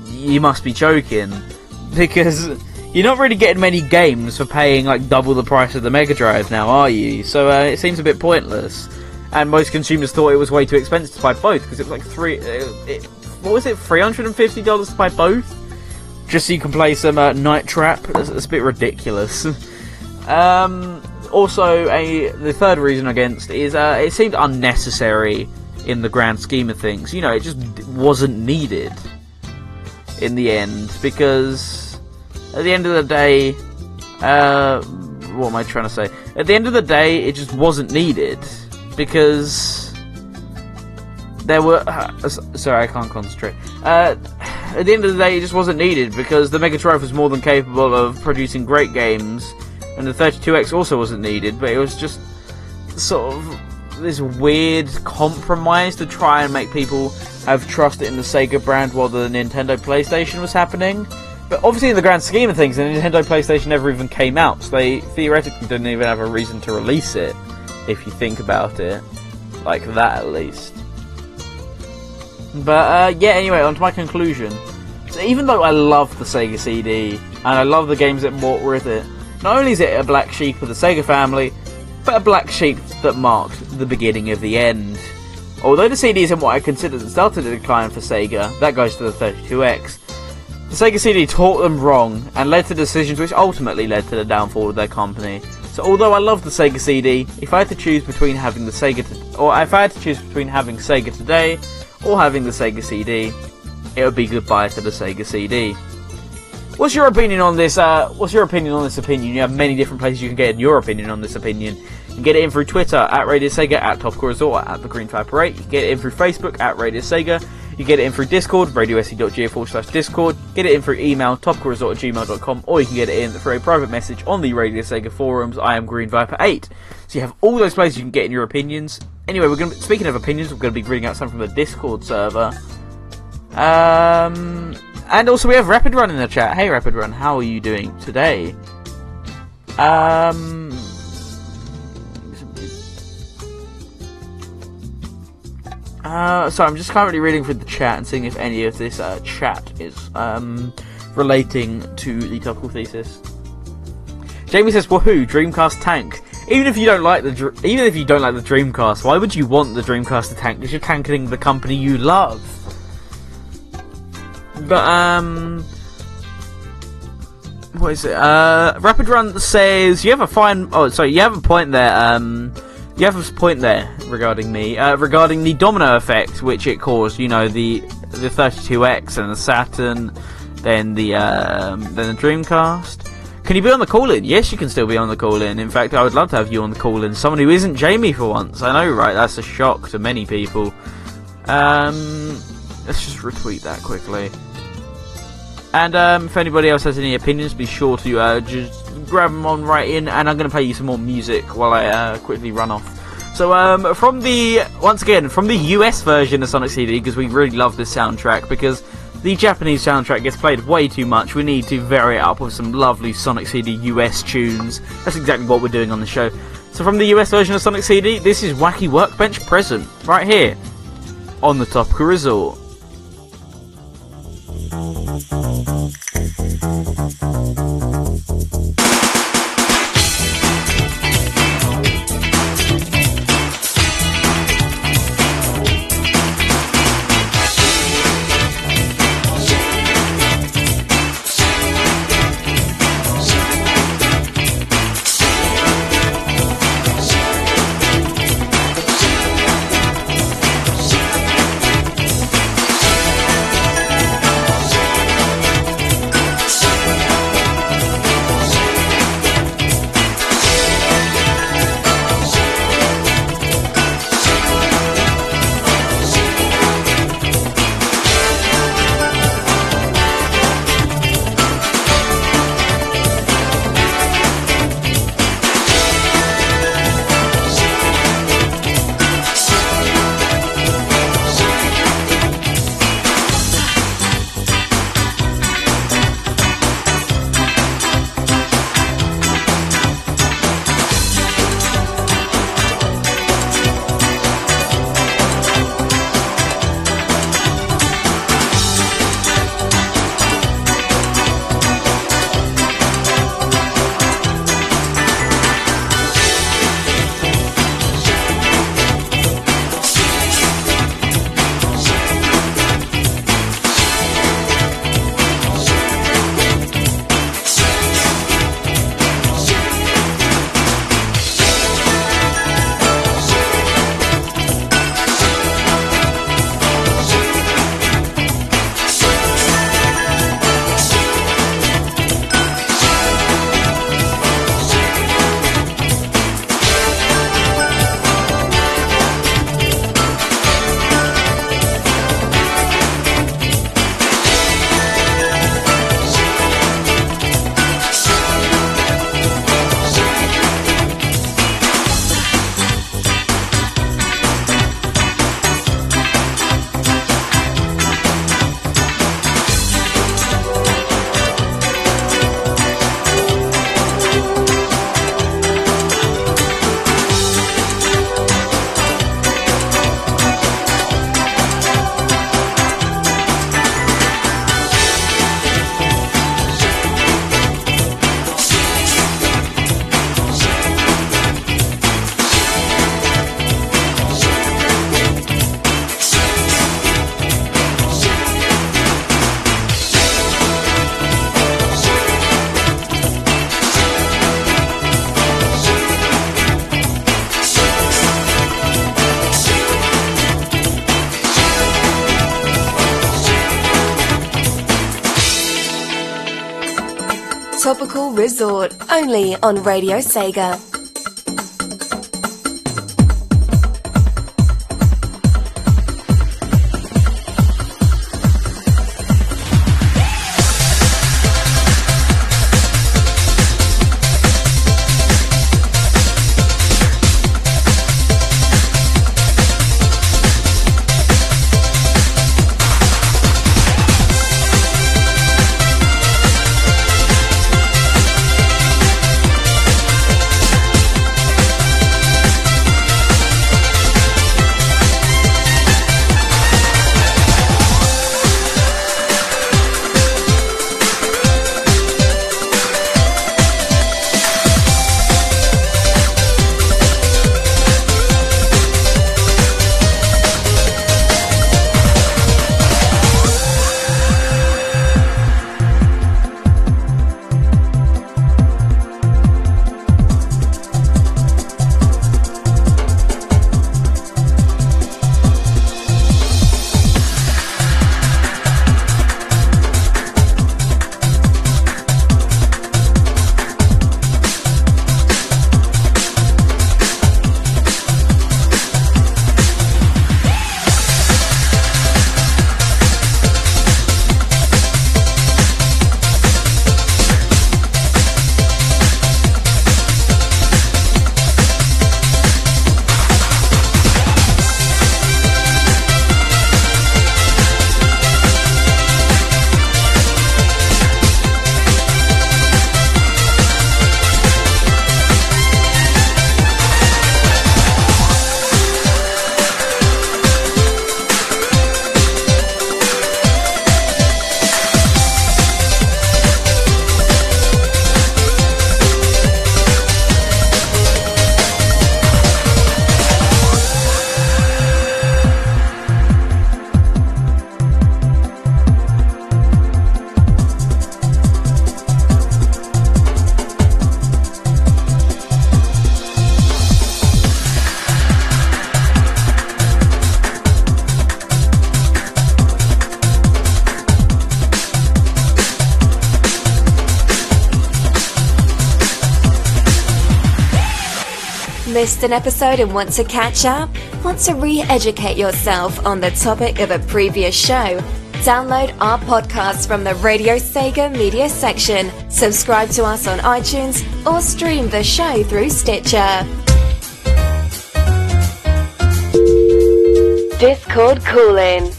Speaker 2: You must be joking, because you're not really getting many games for paying like double the price of the Mega Drive now, are you? So uh, it seems a bit pointless. And most consumers thought it was way too expensive to buy both because it was like three. Uh, it, what was it? Three hundred and fifty dollars to buy both, just so you can play some uh, Night Trap. That's, that's a bit ridiculous. um, also, a the third reason against is uh, it seemed unnecessary in the grand scheme of things. You know, it just wasn't needed in the end because at the end of the day, uh, what am I trying to say? At the end of the day, it just wasn't needed because there were. Uh, sorry, I can't concentrate. Uh, at the end of the day, it just wasn't needed because the Mega Drive was more than capable of producing great games, and the 32X also wasn't needed. But it was just sort of this weird compromise to try and make people have trust in the Sega brand while the Nintendo PlayStation was happening. But obviously, in the grand scheme of things, the Nintendo PlayStation never even came out, so they theoretically didn't even have a reason to release it, if you think about it. Like that, at least. But, uh, yeah, anyway, on to my conclusion. So, even though I love the Sega CD, and I love the games that brought with it, not only is it a black sheep of the Sega family, but a black sheep that marked the beginning of the end. Although the CD isn't what I consider the start of the decline for Sega, that goes to the 32X. The Sega CD taught them wrong and led to decisions which ultimately led to the downfall of their company. So although I love the Sega CD, if I had to choose between having the Sega to- or if I had to choose between having Sega today or having the Sega CD, it would be goodbye to the Sega CD. What's your opinion on this? Uh, what's your opinion on this opinion? You have many different places you can get in your opinion on this opinion. You can get it in through Twitter at Radio Sega, at Topcore Resort, at the Green Viper 8. You can get it in through Facebook at Radio Sega. You get it in through Discord, radiose.ga forward slash Discord. Get it in through email, topcoreresort at gmail.com, or you can get it in through a private message on the Radio Sega forums. I am Green Viper 8. So you have all those places you can get in your opinions. Anyway, we're going to speaking of opinions, we're going to be reading out some from the Discord server. Um, and also we have Rapid Run in the chat. Hey Rapid Run, how are you doing today? Um, uh, so I'm just currently reading through the chat and seeing if any of this uh, chat is um relating to the topical thesis. Jamie says, "Woohoo! Dreamcast tank." Even if you don't like the dr- even if you don't like the Dreamcast, why would you want the Dreamcast to tank? Because you're tanking the company you love. But um, what is it? Uh, Rapid Run says you have a fine. Oh, sorry, you have a point there. Um, you have a point there regarding me. Uh, regarding the domino effect which it caused. You know the the 32X and the Saturn, then the um, then the Dreamcast. Can you be on the call in? Yes, you can still be on the call in. In fact, I would love to have you on the call in. Someone who isn't Jamie for once. I know, right? That's a shock to many people. Um, let's just retweet that quickly. And um, if anybody else has any opinions, be sure to uh, just grab them on right in. And I'm going to play you some more music while I uh, quickly run off. So um, from the once again from the US version of Sonic CD because we really love this soundtrack because the Japanese soundtrack gets played way too much. We need to vary it up with some lovely Sonic CD US tunes. That's exactly what we're doing on the show. So from the US version of Sonic CD, this is Wacky Workbench Present right here on the Topical Resort. あっ!
Speaker 1: Topical Resort, only on Radio Sega. An episode and want to catch up? Want to re educate yourself on the topic of a previous show? Download our podcast from the Radio Sega media section, subscribe to us on iTunes, or stream the show through Stitcher. Discord call-in.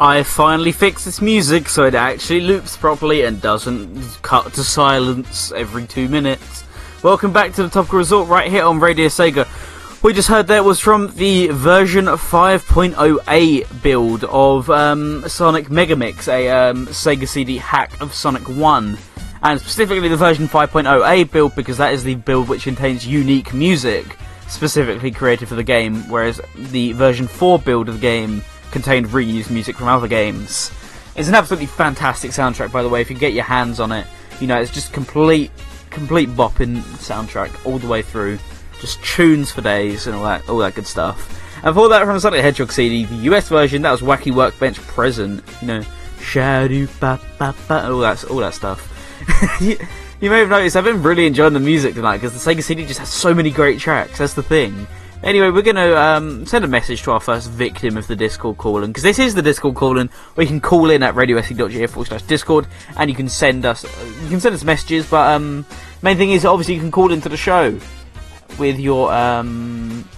Speaker 2: I finally fixed this music so it actually loops properly and doesn't cut to silence every two minutes. Welcome back to the Topical Resort right here on Radio Sega. We just heard that was from the version 5.0A build of um, Sonic Megamix, a um, Sega CD hack of Sonic 1. And specifically the version 5.0A build because that is the build which contains unique music specifically created for the game, whereas the version 4 build of the game contained reused music from other games. It's an absolutely fantastic soundtrack, by the way. If you get your hands on it, you know it's just complete, complete bopping soundtrack all the way through. Just tunes for days and all that, all that good stuff. And for that, from the Sonic the Hedgehog CD, the US version, that was Wacky Workbench Present. You know, shadow ba ba ba, all that, all that stuff. you, you may have noticed I've been really enjoying the music tonight because the Sega CD just has so many great tracks. That's the thing. Anyway, we're going to um, send a message to our first victim of the Discord call-in, because this is the Discord call-in, where you can call in at radiose.ga forward slash Discord, and you can send us, you can send us messages, but um, main thing is, obviously, you can call into the show with your, um...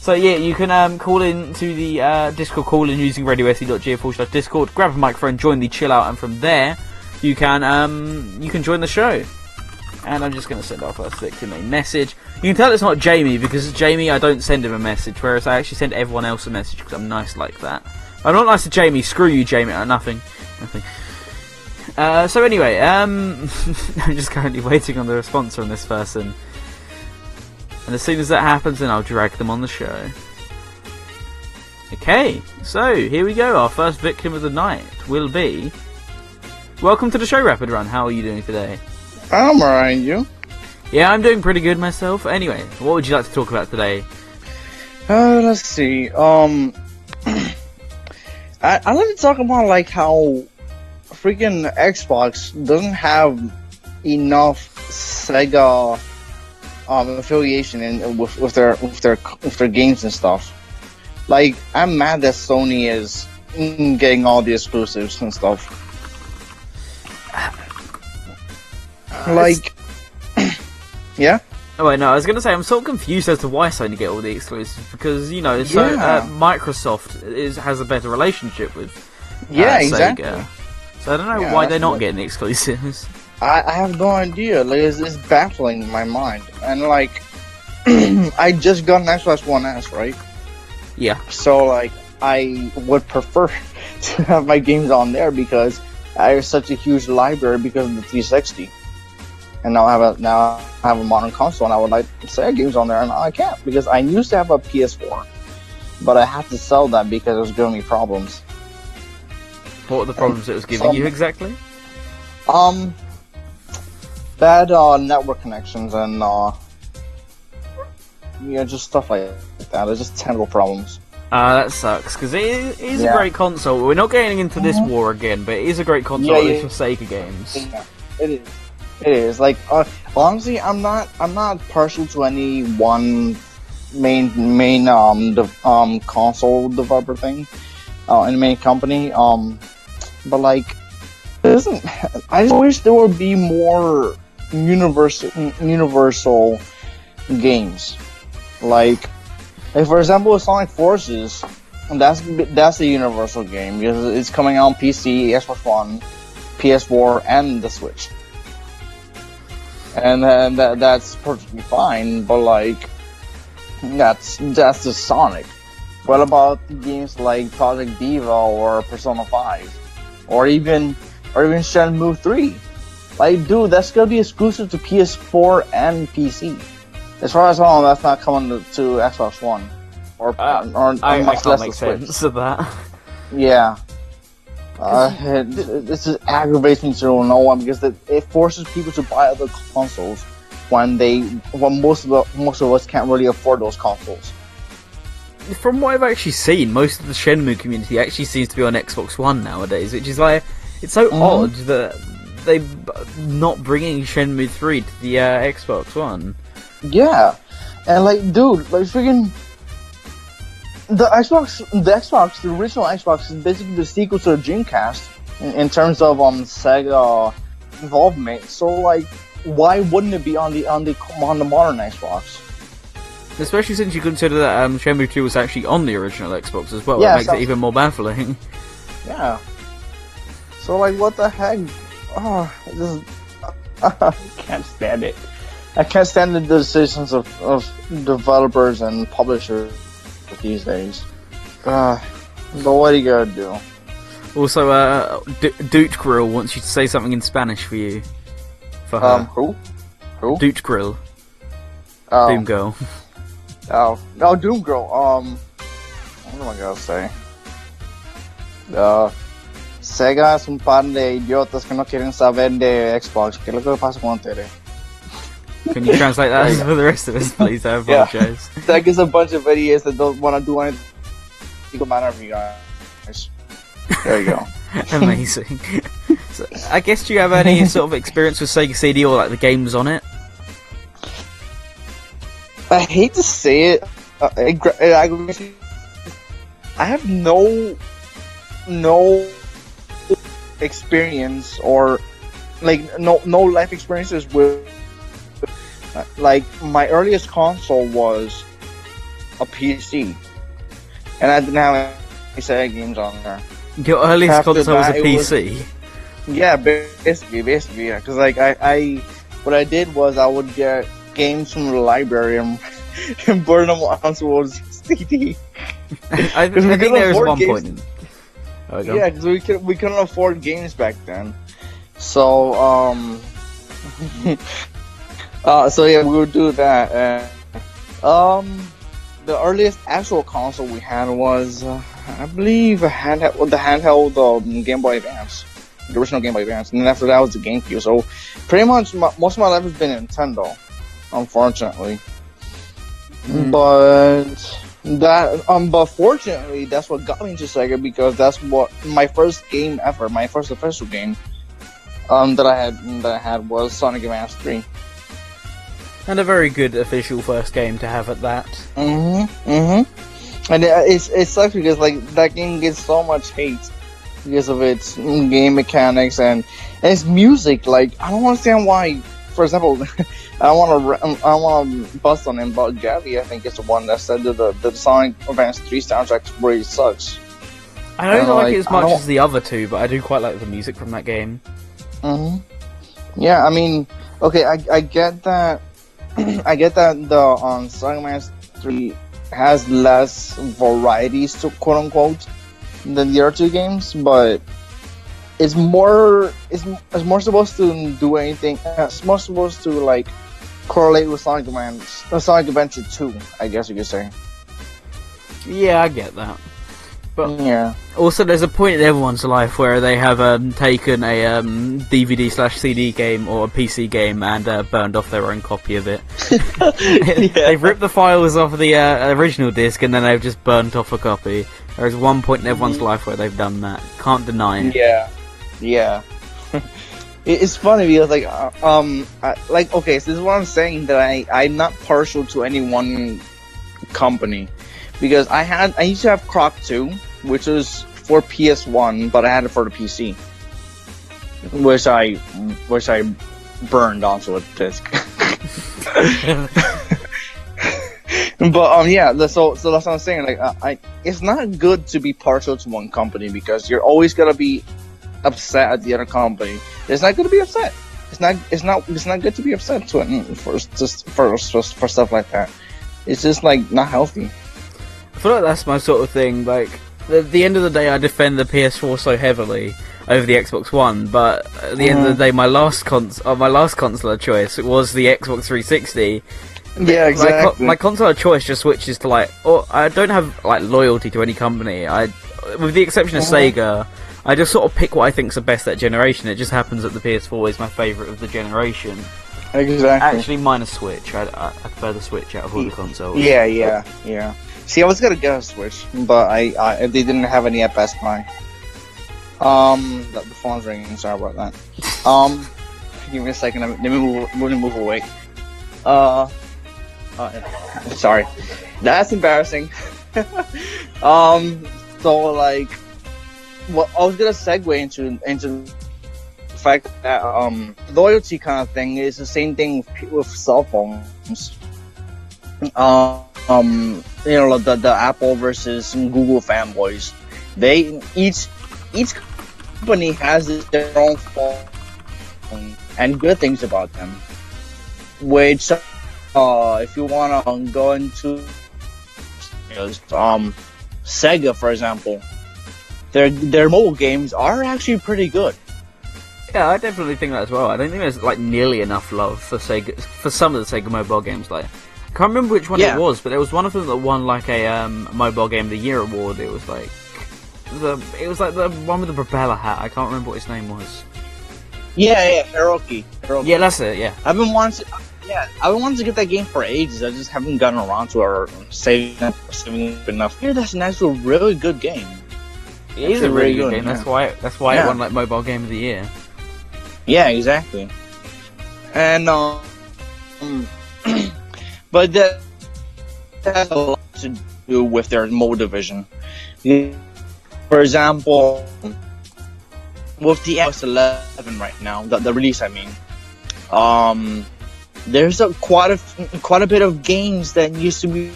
Speaker 2: So yeah, you can um, call in to the uh, Discord call-in using radiose.ga forward slash Discord, grab a microphone, join the chill out, and from there, you can um, you can join the show. And I'm just going to send victim a message. You can tell it's not Jamie because Jamie, I don't send him a message, whereas I actually send everyone else a message because I'm nice like that. I'm not nice to Jamie. Screw you, Jamie. Uh, nothing, nothing. Uh, so anyway, um, I'm just currently waiting on the response from this person, and as soon as that happens, then I'll drag them on the show. Okay, so here we go. Our first victim of the night will be Welcome to the show, Rapid Run. How are you doing today?
Speaker 4: I'm alright, you?
Speaker 2: Yeah, I'm doing pretty good myself. Anyway, what would you like to talk about today?
Speaker 4: Uh, let's see. Um, I I like to talk about like how freaking Xbox doesn't have enough Sega um affiliation in with, with their with their with their games and stuff. Like I'm mad that Sony is mm, getting all the exclusives and stuff. Like, yeah.
Speaker 2: Oh wait, no, I was going to say I'm sort of confused as to why Sony get all the exclusives because you know, so
Speaker 4: Yeah.
Speaker 2: uh, Microsoft is has a better relationship with uh,
Speaker 4: Yeah,
Speaker 2: Sega.
Speaker 4: exactly.
Speaker 2: So I don't know
Speaker 4: Yeah,
Speaker 2: why they're not
Speaker 4: what-
Speaker 2: getting the exclusives.
Speaker 4: I, I have no idea. Like, it's, it's baffling my mind. And like, I just got an Xbox One S, right?
Speaker 2: Yeah.
Speaker 4: So like, I would prefer to have my games on there because I have such a huge library because of the 360. And now I have a now I have a modern console, and I would like to say games on there, and I can't because I used to have a PS4, but I had to sell that because it was giving me problems.
Speaker 2: What were the problems it was giving you exactly?
Speaker 4: Um, bad uh, network connections and uh, yeah, just stuff like that. It's just technical problems.
Speaker 2: Uh, that sucks because it is, it is a great console. We're not getting into this
Speaker 4: Mhm.
Speaker 2: war again, but it is a great console
Speaker 4: Yeah, yeah.
Speaker 2: for Sega games.
Speaker 4: Yeah, it is. It is like uh, honestly, I'm not. I'm not partial to any one main main um um console developer thing, uh, and main company. Um, but like, it isn't. I just wish there would be more universal universal games. Like, like for example, Sonic Forces. That's that's a universal game because it's coming out on PC, Xbox One, PS4 and the Switch. And that, that's perfectly fine, but like that's that's the Sonic. What about games like Project Diva or Persona 5? Or even or even Shenmue 3? Like dude, that's gonna be exclusive to PS4 and PC. As far as I know, that's not coming to, to Xbox One. Or,
Speaker 2: Uh,
Speaker 4: or, or
Speaker 2: I,
Speaker 4: much less
Speaker 2: make sense of that.
Speaker 4: Yeah. Uh, it, this is aggravates me to no one because it, it forces people to buy other consoles when they when most of the, most of us can't really afford those consoles.
Speaker 2: From what I've actually seen, most of the Shenmue community actually seems to be on Xbox One nowadays, which is like it's so
Speaker 4: Mhm.
Speaker 2: odd that they not bringing Shenmue 3 to the uh, Xbox One.
Speaker 4: Yeah, and like, dude, like freaking the Xbox, the Xbox, the original Xbox is basically the sequel to the Dreamcast in, in terms of um Sega involvement. So like, why wouldn't it be on the on the on the modern Xbox?
Speaker 2: Especially since you consider that um, Shenmue 2 was actually on the original Xbox as well,
Speaker 4: Yeah,
Speaker 2: it makes
Speaker 4: so-
Speaker 2: it even more baffling.
Speaker 4: Yeah. So like, what the heck? Oh, I just I can't stand it. I can't stand the decisions of, of developers and publishers these days. Uh, but what are you gonna do?
Speaker 2: Also, uh, D- Doot Grill wants you to say something in Spanish for you. For her.
Speaker 4: Um, who? Who?
Speaker 2: Doot Grill,
Speaker 4: Oh,
Speaker 2: Doom Girl.
Speaker 4: oh, oh, Doom Girl. Um, what am I gonna say? Uh, Sega es un par de idiotas que no quieren saber de Xbox. ¿Qué es lo que pasa con ustedes?
Speaker 2: Can you translate that for the rest of us, please? I
Speaker 4: Yeah.
Speaker 2: apologize.
Speaker 4: That is a bunch of idiots that don't want to do anything. Equal matter of you guys. There you go.
Speaker 2: Amazing. so, I guess do you have any sort of experience with Sega CD or like the games on it?
Speaker 4: I hate to say it. Uh, it, it. I have no, no experience or like no no life experiences with. Like my earliest console was a PC, and I didn't have any Sega games on there.
Speaker 2: Your earliest
Speaker 4: After
Speaker 2: console was a
Speaker 4: that, it was-
Speaker 2: PC.
Speaker 4: Yeah, basically, basically, yeah. Because like I, I, what I did was I would get games from the library and, and burn them onto a CD.
Speaker 2: I, I think
Speaker 4: couldn't
Speaker 2: was one
Speaker 4: games.
Speaker 2: point. Oh.
Speaker 4: Yeah, because we could we couldn't afford games back then. So um, uh, so yeah, we will do that. And, um, the earliest actual console we had was, uh, I believe, a handheld, the handheld um, Game Boy Advance, the original Game Boy Advance, and then after that was the GameCube. So pretty much my, most of my life has been Nintendo. unfortunately.
Speaker 2: Mm.
Speaker 4: But that um, but fortunately, that's what got me into Sega because that's what my first game ever, my first official game, um, that I had that I had was Sonic Advance Three.
Speaker 2: And a very good official first game to have at that.
Speaker 4: Mm-hmm. Mm-hmm. And it, it's it sucks because like that game gets so much hate because of its game mechanics and, and its music. Like I don't understand why. For example, I want to I want to bust on him, but Gabby I think is the one that said that the the Sonic Advance Three soundtrack really sucks.
Speaker 2: I don't
Speaker 4: Uh,
Speaker 2: like
Speaker 4: like,
Speaker 2: it as much as the other two, but I do quite like the music from that game.
Speaker 4: hmm Yeah, I mean, okay, I, I get that. I get that the um, Sonic Advance Three has less varieties to quote unquote than the other two games, but it's more it's, it's more supposed to do anything. It's more supposed to like correlate with Sonic Advance, uh, Sonic Adventure Two, I guess you could say.
Speaker 2: Yeah, I get that. But
Speaker 4: Yeah.
Speaker 2: also, there's a point in everyone's life where they have um, taken a um, DVD slash CD game or a PC game and uh, burned off their own copy of it. They've ripped the files off the uh, original disc and then they've just burnt off a copy. There's one point in everyone's life where they've done that. Can't deny it.
Speaker 4: Yeah, yeah. It's funny because like uh, um I, like okay, so this is what I'm saying that I I'm not partial to any one company because I had I used to have Croc 2, which was for PS1, but I had it for the PC, which I which I burned onto a disc. but um yeah so so that's what i'm saying like i it's not good to be partial to one company because you're always gonna be upset at the other company it's not to be upset it's not it's not it's not good to be upset to it for just for, for for stuff like that it's just like not healthy
Speaker 2: I feel like that's my sort of thing. Like, at the end of the day, I defend the PS4 so heavily over the Xbox One, but at the end of the day, my last cons- uh, my last console of choice was the Xbox 360.
Speaker 4: yeah
Speaker 2: My, co- my console of choice just switches to like, or I don't have like loyalty to any company. I, with the exception of Sega, I just sort of pick what I think's the best that generation. It just happens that the PS4 is my favorite of the generation.
Speaker 4: exactly
Speaker 2: Actually, minus Switch. I, I, I prefer the Switch out of all the consoles.
Speaker 4: yeah yeah yeah see i was gonna get a switch but i, I they didn't have any at best buy. Um the, the phone's ringing sorry about that. Um give me a second let me, let me move let me move away. Uh, uh sorry. That's embarrassing. Um so like well i was gonna segue into into the fact that um loyalty kind of thing is the same thing with, with cell phones. Um, um, you know the the Apple versus Google fanboys. They each each company has their own phone and good things about them. Which, uh, if you wanna go into um, Sega, for example, their their mobile games are actually pretty good.
Speaker 2: Yeah, I definitely think that as well. I don't think there's like nearly enough love for Sega for some of the Sega mobile games. Like, can't remember which one
Speaker 4: Yeah.
Speaker 2: it was, but there was one of them that won like a um, mobile game of the year award. It was like the it was like the one with the propeller hat. I can't remember what his name was.
Speaker 4: Yeah, yeah, Hiroki. Hiroki.
Speaker 2: Yeah, that's it. Yeah,
Speaker 4: I've been wanting to, yeah, I've been wanting to get that game for ages. I just haven't gotten around to it or saving up, saving up enough. Yeah, that's an actual really good game.
Speaker 2: it is a really
Speaker 4: really
Speaker 2: good game. That's
Speaker 4: yeah.
Speaker 2: why that's why it won like mobile game of the year.
Speaker 4: Yeah, exactly. And um, but that has a lot to do with their mobile division. For example, with the iOS 11 right now, the, the release, I mean, um, there's a quite a quite a bit of games that used to be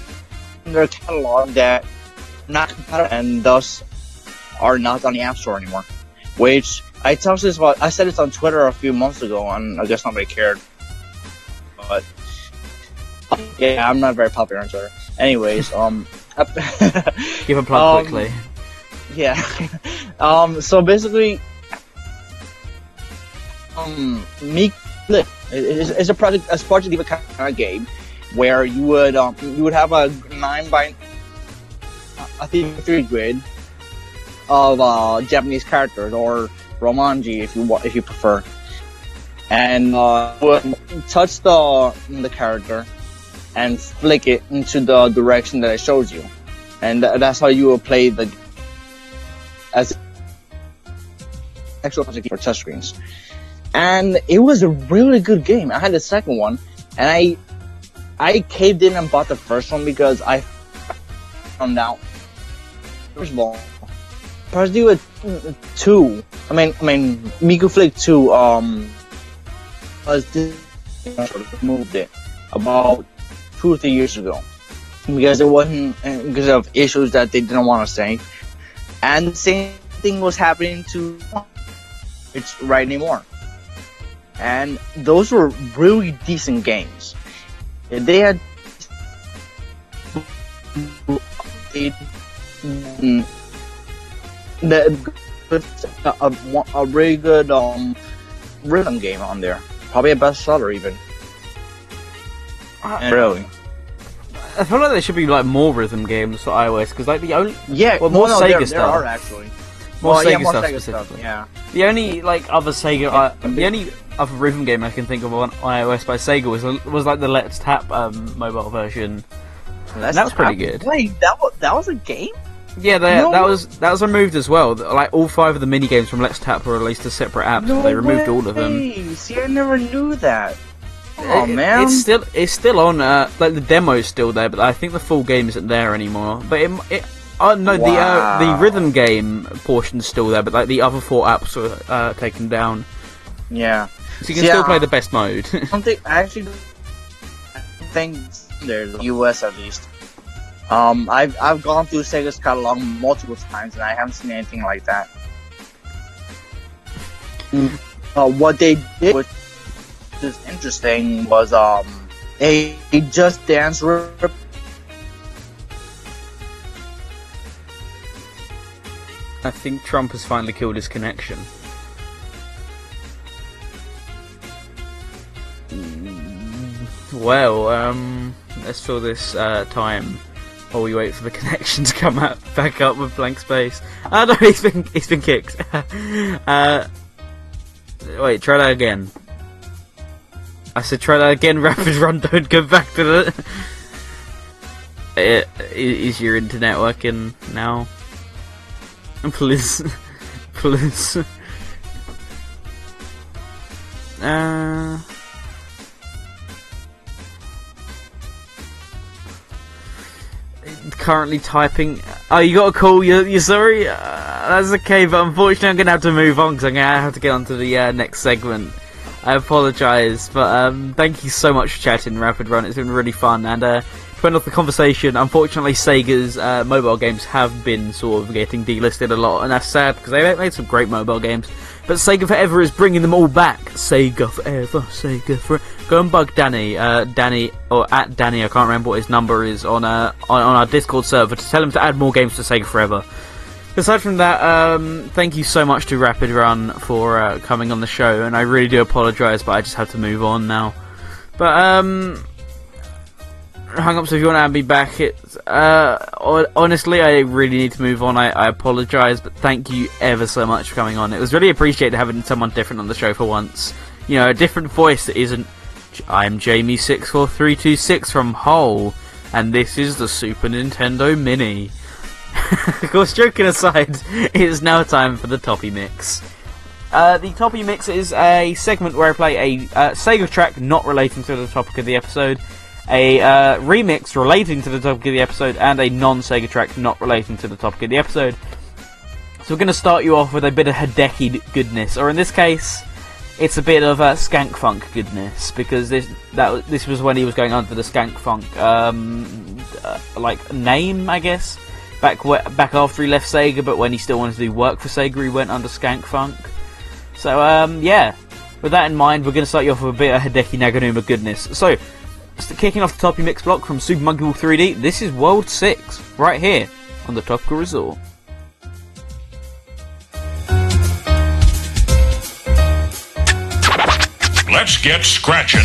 Speaker 4: in their catalog that not compatible and thus are not on the App Store anymore. Which I talked this about. I said this on Twitter a few months ago, and I guess nobody cared. But yeah, I'm not very popular on Twitter. Anyways, um,
Speaker 2: Give a plug
Speaker 4: Um,
Speaker 2: quickly.
Speaker 4: yeah. um. So basically, um, Meek is, is a project, a Sparta Diva kind of game where you would um you would have a nine by I think three grid of uh Japanese characters or Romanji if you if you prefer, and uh, would touch the the character and flick it into the direction that I shows you, and tha- that's how you will play the as actual for touchscreens. And it was a really good game. I had the second one, and I I caved in and bought the first one because I found out. First of all, Parasite two. I mean, I mean, Miku Flick two. Um, was this moved it about two or three years ago because it wasn't uh, because of issues that they didn't want to say, and the same thing was happening to it's right anymore. And those were really decent games. They had the a, a, a really good um rhythm game on there. Probably a bestseller even. Really?
Speaker 2: I feel like there should be like more rhythm games for iOS because like the only
Speaker 4: Yeah.
Speaker 2: Well, more
Speaker 4: no,
Speaker 2: Sega
Speaker 4: there, there are actually.
Speaker 2: more
Speaker 4: well,
Speaker 2: Sega
Speaker 4: yeah, more
Speaker 2: stuff
Speaker 4: Sega
Speaker 2: specifically.
Speaker 4: stuff. Yeah.
Speaker 2: The only like other Sega, uh, the only other rhythm game I can think of on iOS by Sega was was like the Let's Tap um, mobile version.
Speaker 4: That's
Speaker 2: That was pretty good.
Speaker 4: Wait, that was that was a game?
Speaker 2: Yeah, they,
Speaker 4: No
Speaker 2: that
Speaker 4: way.
Speaker 2: was that was removed as well. Like all five of the mini games from Let's Tap were released as separate apps. but they removed all of them.
Speaker 4: See, I never knew that. Oh
Speaker 2: It-
Speaker 4: man.
Speaker 2: it's still it's still on. Uh, like the demo's still there, but I think the full game isn't there anymore. But it, it oh no, the uh, the rhythm game portion's still there, but like the other four apps were uh, taken down.
Speaker 4: yeah.
Speaker 2: So you can
Speaker 4: Yeah.
Speaker 2: still play the best mode.
Speaker 4: I don't think I actually think there's the US at least. Um, I've I've gone through Sega's catalog multiple times and I haven't seen anything like that. Uh, what they did, is interesting, was um a, Just Dance rip.
Speaker 2: I think Trump has finally killed his connection. Well, um, let's fill this uh, time while we wait for the connection to come out back up with blank space. Oh no, he's been he's been kicked. uh, wait, try that again. I said try that again. Rapid run. Don't go back to the. Uh, Is your internet working now? Please, please. Uh, currently typing. Oh, you got a call. You're, you're sorry. Uh, that's okay, but unfortunately, I'm gonna have to move on because I'm gonna have to get on to the uh, next segment. I apologise, but um, thank you so much for chatting, Rapid Run. It's been really fun, and uh, to end off the conversation, unfortunately, Sega's uh, mobile games have been sort of getting delisted a lot, and that's sad because they made some great mobile games. But Sega Forever is bringing them all back. Sega Forever, Sega Forever. Go and bug Danny, uh, Danny or at Danny. I can't remember what his number is on uh, on, on our Discord server to tell him to add more games to Sega Forever. Aside from that, um, thank you so much to Rapid Run for uh, coming on the show, and I really do apologise, but I just have to move on now. But um, hang up. So if you want to me back, it's uh, honestly, I really need to move on. I, I apologise, but thank you ever so much for coming on. It was really appreciated having someone different on the show for once. You know, a different voice that isn't. I'm Jamie six four three two six from Hull, and this is the Super Nintendo Mini. of course, joking aside, it is now time for the Toppy Mix. Uh, the Toppy Mix is a segment where I play a uh, Sega track not relating to the topic of the episode, a uh, remix relating to the topic of the episode, and a non-Sega track not relating to the topic of the episode. So we're going to start you off with a bit of Hideki goodness, or in this case, it's a bit of uh, Skank Funk goodness because this that this was when he was going under the Skank Funk um, uh, like name, I guess. Back wh- back after he left Sega, but when he still wanted to do work for Sega, he went under Skank Funk. So um, yeah, with that in mind, we're going to start you off with a bit of Hideki Naganuma goodness. So, st- kicking off the Toppy Mix block from Super Monkey Ball 3D, this is World 6, right here on the Topical Resort.
Speaker 5: Let's get scratching.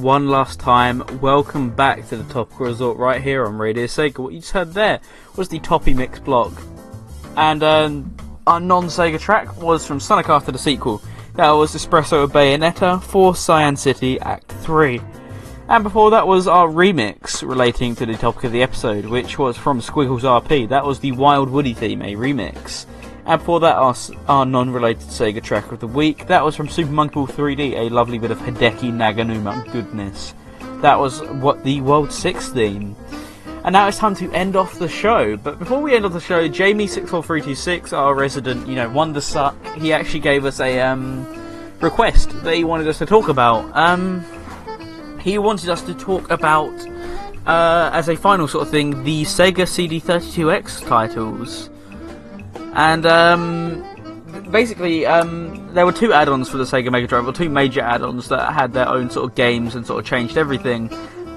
Speaker 2: One last time, welcome back to the Topical Resort right here on Radio Sega. What you just heard there was the Toppy Mix block. And um, our non Sega track was from Sonic After the sequel. That was Espresso Bayonetta for Cyan City Act 3. And before that was our remix relating to the topic of the episode, which was from Squiggles RP. That was the Wild Woody theme, a remix. And before that, our, our non-related Sega track of the week. That was from Super Monkey Ball 3D, a lovely bit of Hideki Naganuma goodness. That was what the World 6 theme. And now it's time to end off the show. But before we end off the show, Jamie64326, our resident, you know, Wonder Suck, he actually gave us a um, request that he wanted us to talk about. Um, he wanted us to talk about, uh, as a final sort of thing, the Sega CD32X titles. And um, basically, um, there were two add-ons for the Sega Mega Drive, or two major add-ons that had their own sort of games and sort of changed everything,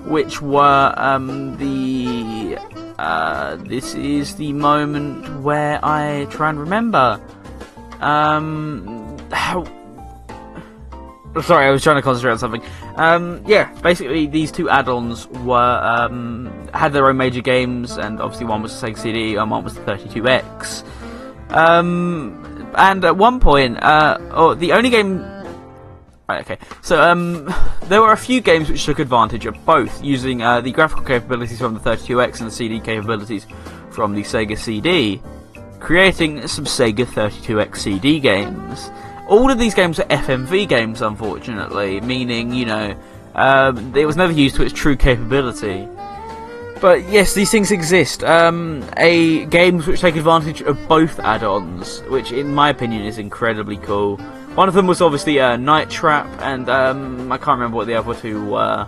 Speaker 2: which were um, the. Uh, this is the moment where I try and remember. Um, how. Sorry, I was trying to concentrate on something. Um, yeah, basically these two add-ons were um, had their own major games, and obviously one was the Sega CD and one was the 32X. Um, and at one point, uh, oh, the only game. Right, okay. So, um, there were a few games which took advantage of both, using uh, the graphical capabilities from the 32X and the CD capabilities from the Sega CD, creating some Sega 32X CD games. All of these games are FMV games, unfortunately, meaning, you know, um, it was never used to its true capability. But yes, these things exist. Um, a games which take advantage of both add-ons, which in my opinion is incredibly cool. One of them was obviously uh, Night Trap, and um, I can't remember what the other two were.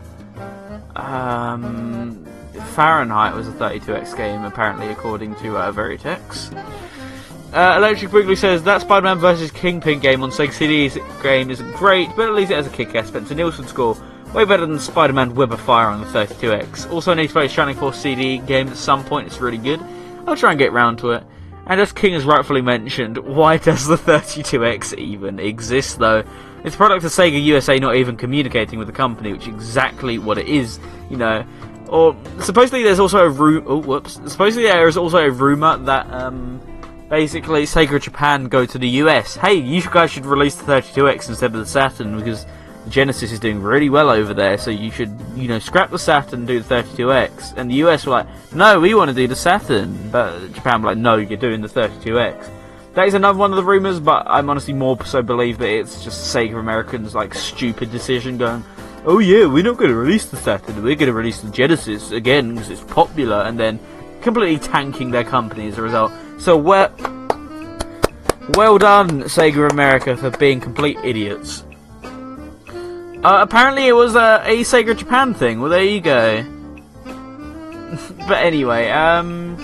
Speaker 2: Um, Fahrenheit was a 32x game, apparently, according to uh, Veritex. Uh, Electric Boogaloo says that Spider-Man vs. Kingpin game on Sega CD's game isn't great, but at least it has a kick-ass Spencer Nilsen score. Way better than Spider-Man Web of Fire on the 32X. Also, need to play Shining Force CD game at some point. It's really good. I'll try and get round to it. And as King has rightfully mentioned, why does the 32X even exist though? It's a product of Sega USA not even communicating with the company, which is exactly what it is, you know. Or supposedly there's also a ru- oh whoops. Supposedly there is also a rumor that um basically Sega Japan go to the US. Hey, you guys should release the 32X instead of the Saturn because Genesis is doing really well over there. So you should, you know, scrap the Saturn and do the 32X. And the US were like, no, we want to do the Saturn, but Japan were like, no, you're doing the 32X. That is another one of the rumors, but I'm honestly more so believe that it's just Sega Americans like stupid decision going. Oh yeah, we're not going to release the Saturn. We're going to release the Genesis again because it's popular, and then completely tanking their company as a result. So well, well done, Sega America, for being complete idiots. Uh, apparently, it was a, a Sega Japan thing. Well, there you go. but anyway, um,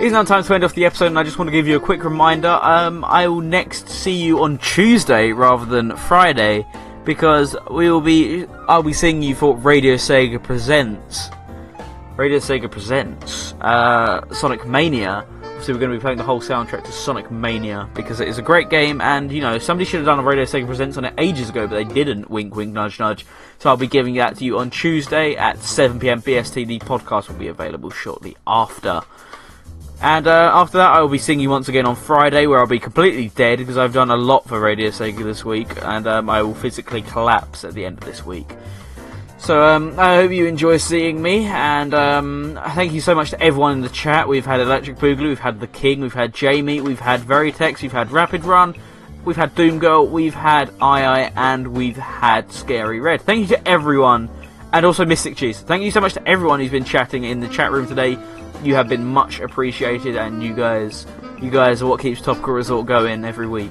Speaker 2: it's now time to end off the episode, and I just want to give you a quick reminder. Um, I will next see you on Tuesday rather than Friday because we will be. I'll be seeing you for Radio Sega Presents. Radio Sega Presents uh, Sonic Mania. So we're going to be playing the whole soundtrack to Sonic Mania because it is a great game, and you know somebody should have done a Radio Sega Presents on it ages ago, but they didn't. Wink, wink, nudge, nudge. So I'll be giving that to you on Tuesday at 7 p.m. BST. The podcast will be available shortly after. And uh, after that, I will be seeing you once again on Friday, where I'll be completely dead because I've done a lot for Radio Sega this week, and um, I will physically collapse at the end of this week. So um, I hope you enjoy seeing me, and um, thank you so much to everyone in the chat. We've had Electric Boogaloo, we've had The King, we've had Jamie, we've had Veritex, we've had Rapid Run, we've had Doom Girl, we've had II, and we've had Scary Red. Thank you to everyone, and also Mystic Cheese. Thank you so much to everyone who's been chatting in the chat room today. You have been much appreciated, and you guys, you guys are what keeps Topical Resort going every week.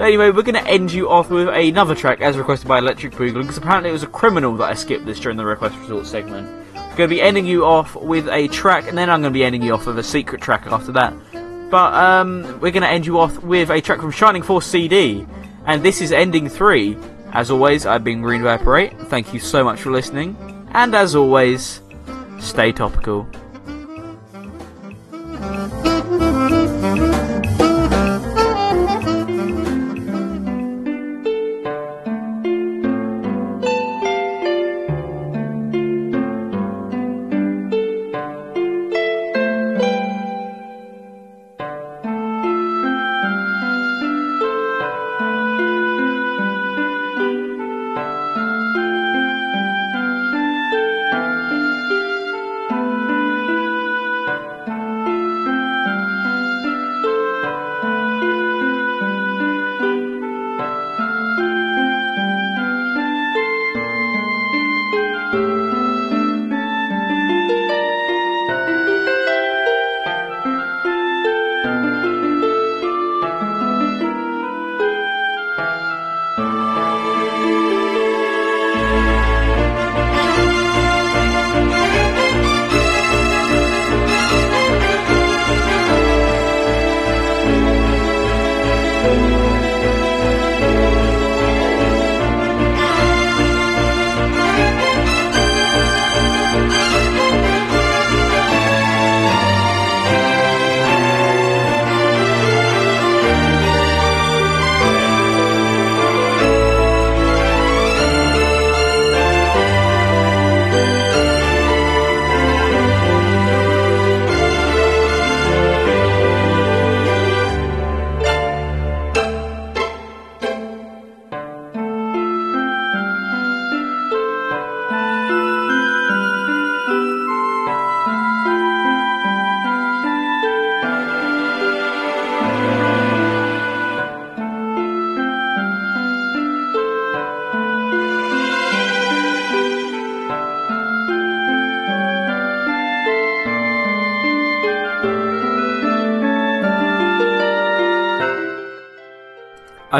Speaker 2: But anyway, we're going to end you off with another track as requested by Electric Boogaloo, because apparently it was a criminal that I skipped this during the Request Resort segment. I'm going to be ending you off with a track, and then I'm going to be ending you off with a secret track after that. But um, we're going to end you off with a track from Shining Force CD, and this is ending three. As always, I've been Green 8. Thank you so much for listening, and as always, stay topical.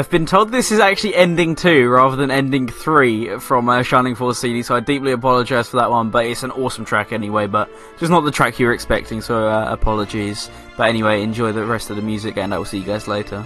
Speaker 2: I've been told this is actually ending two rather than ending three from uh, Shining Force CD, so I deeply apologise for that one. But it's an awesome track anyway, but just not the track you were expecting, so uh, apologies. But anyway, enjoy the rest of the music, and I will see you guys later.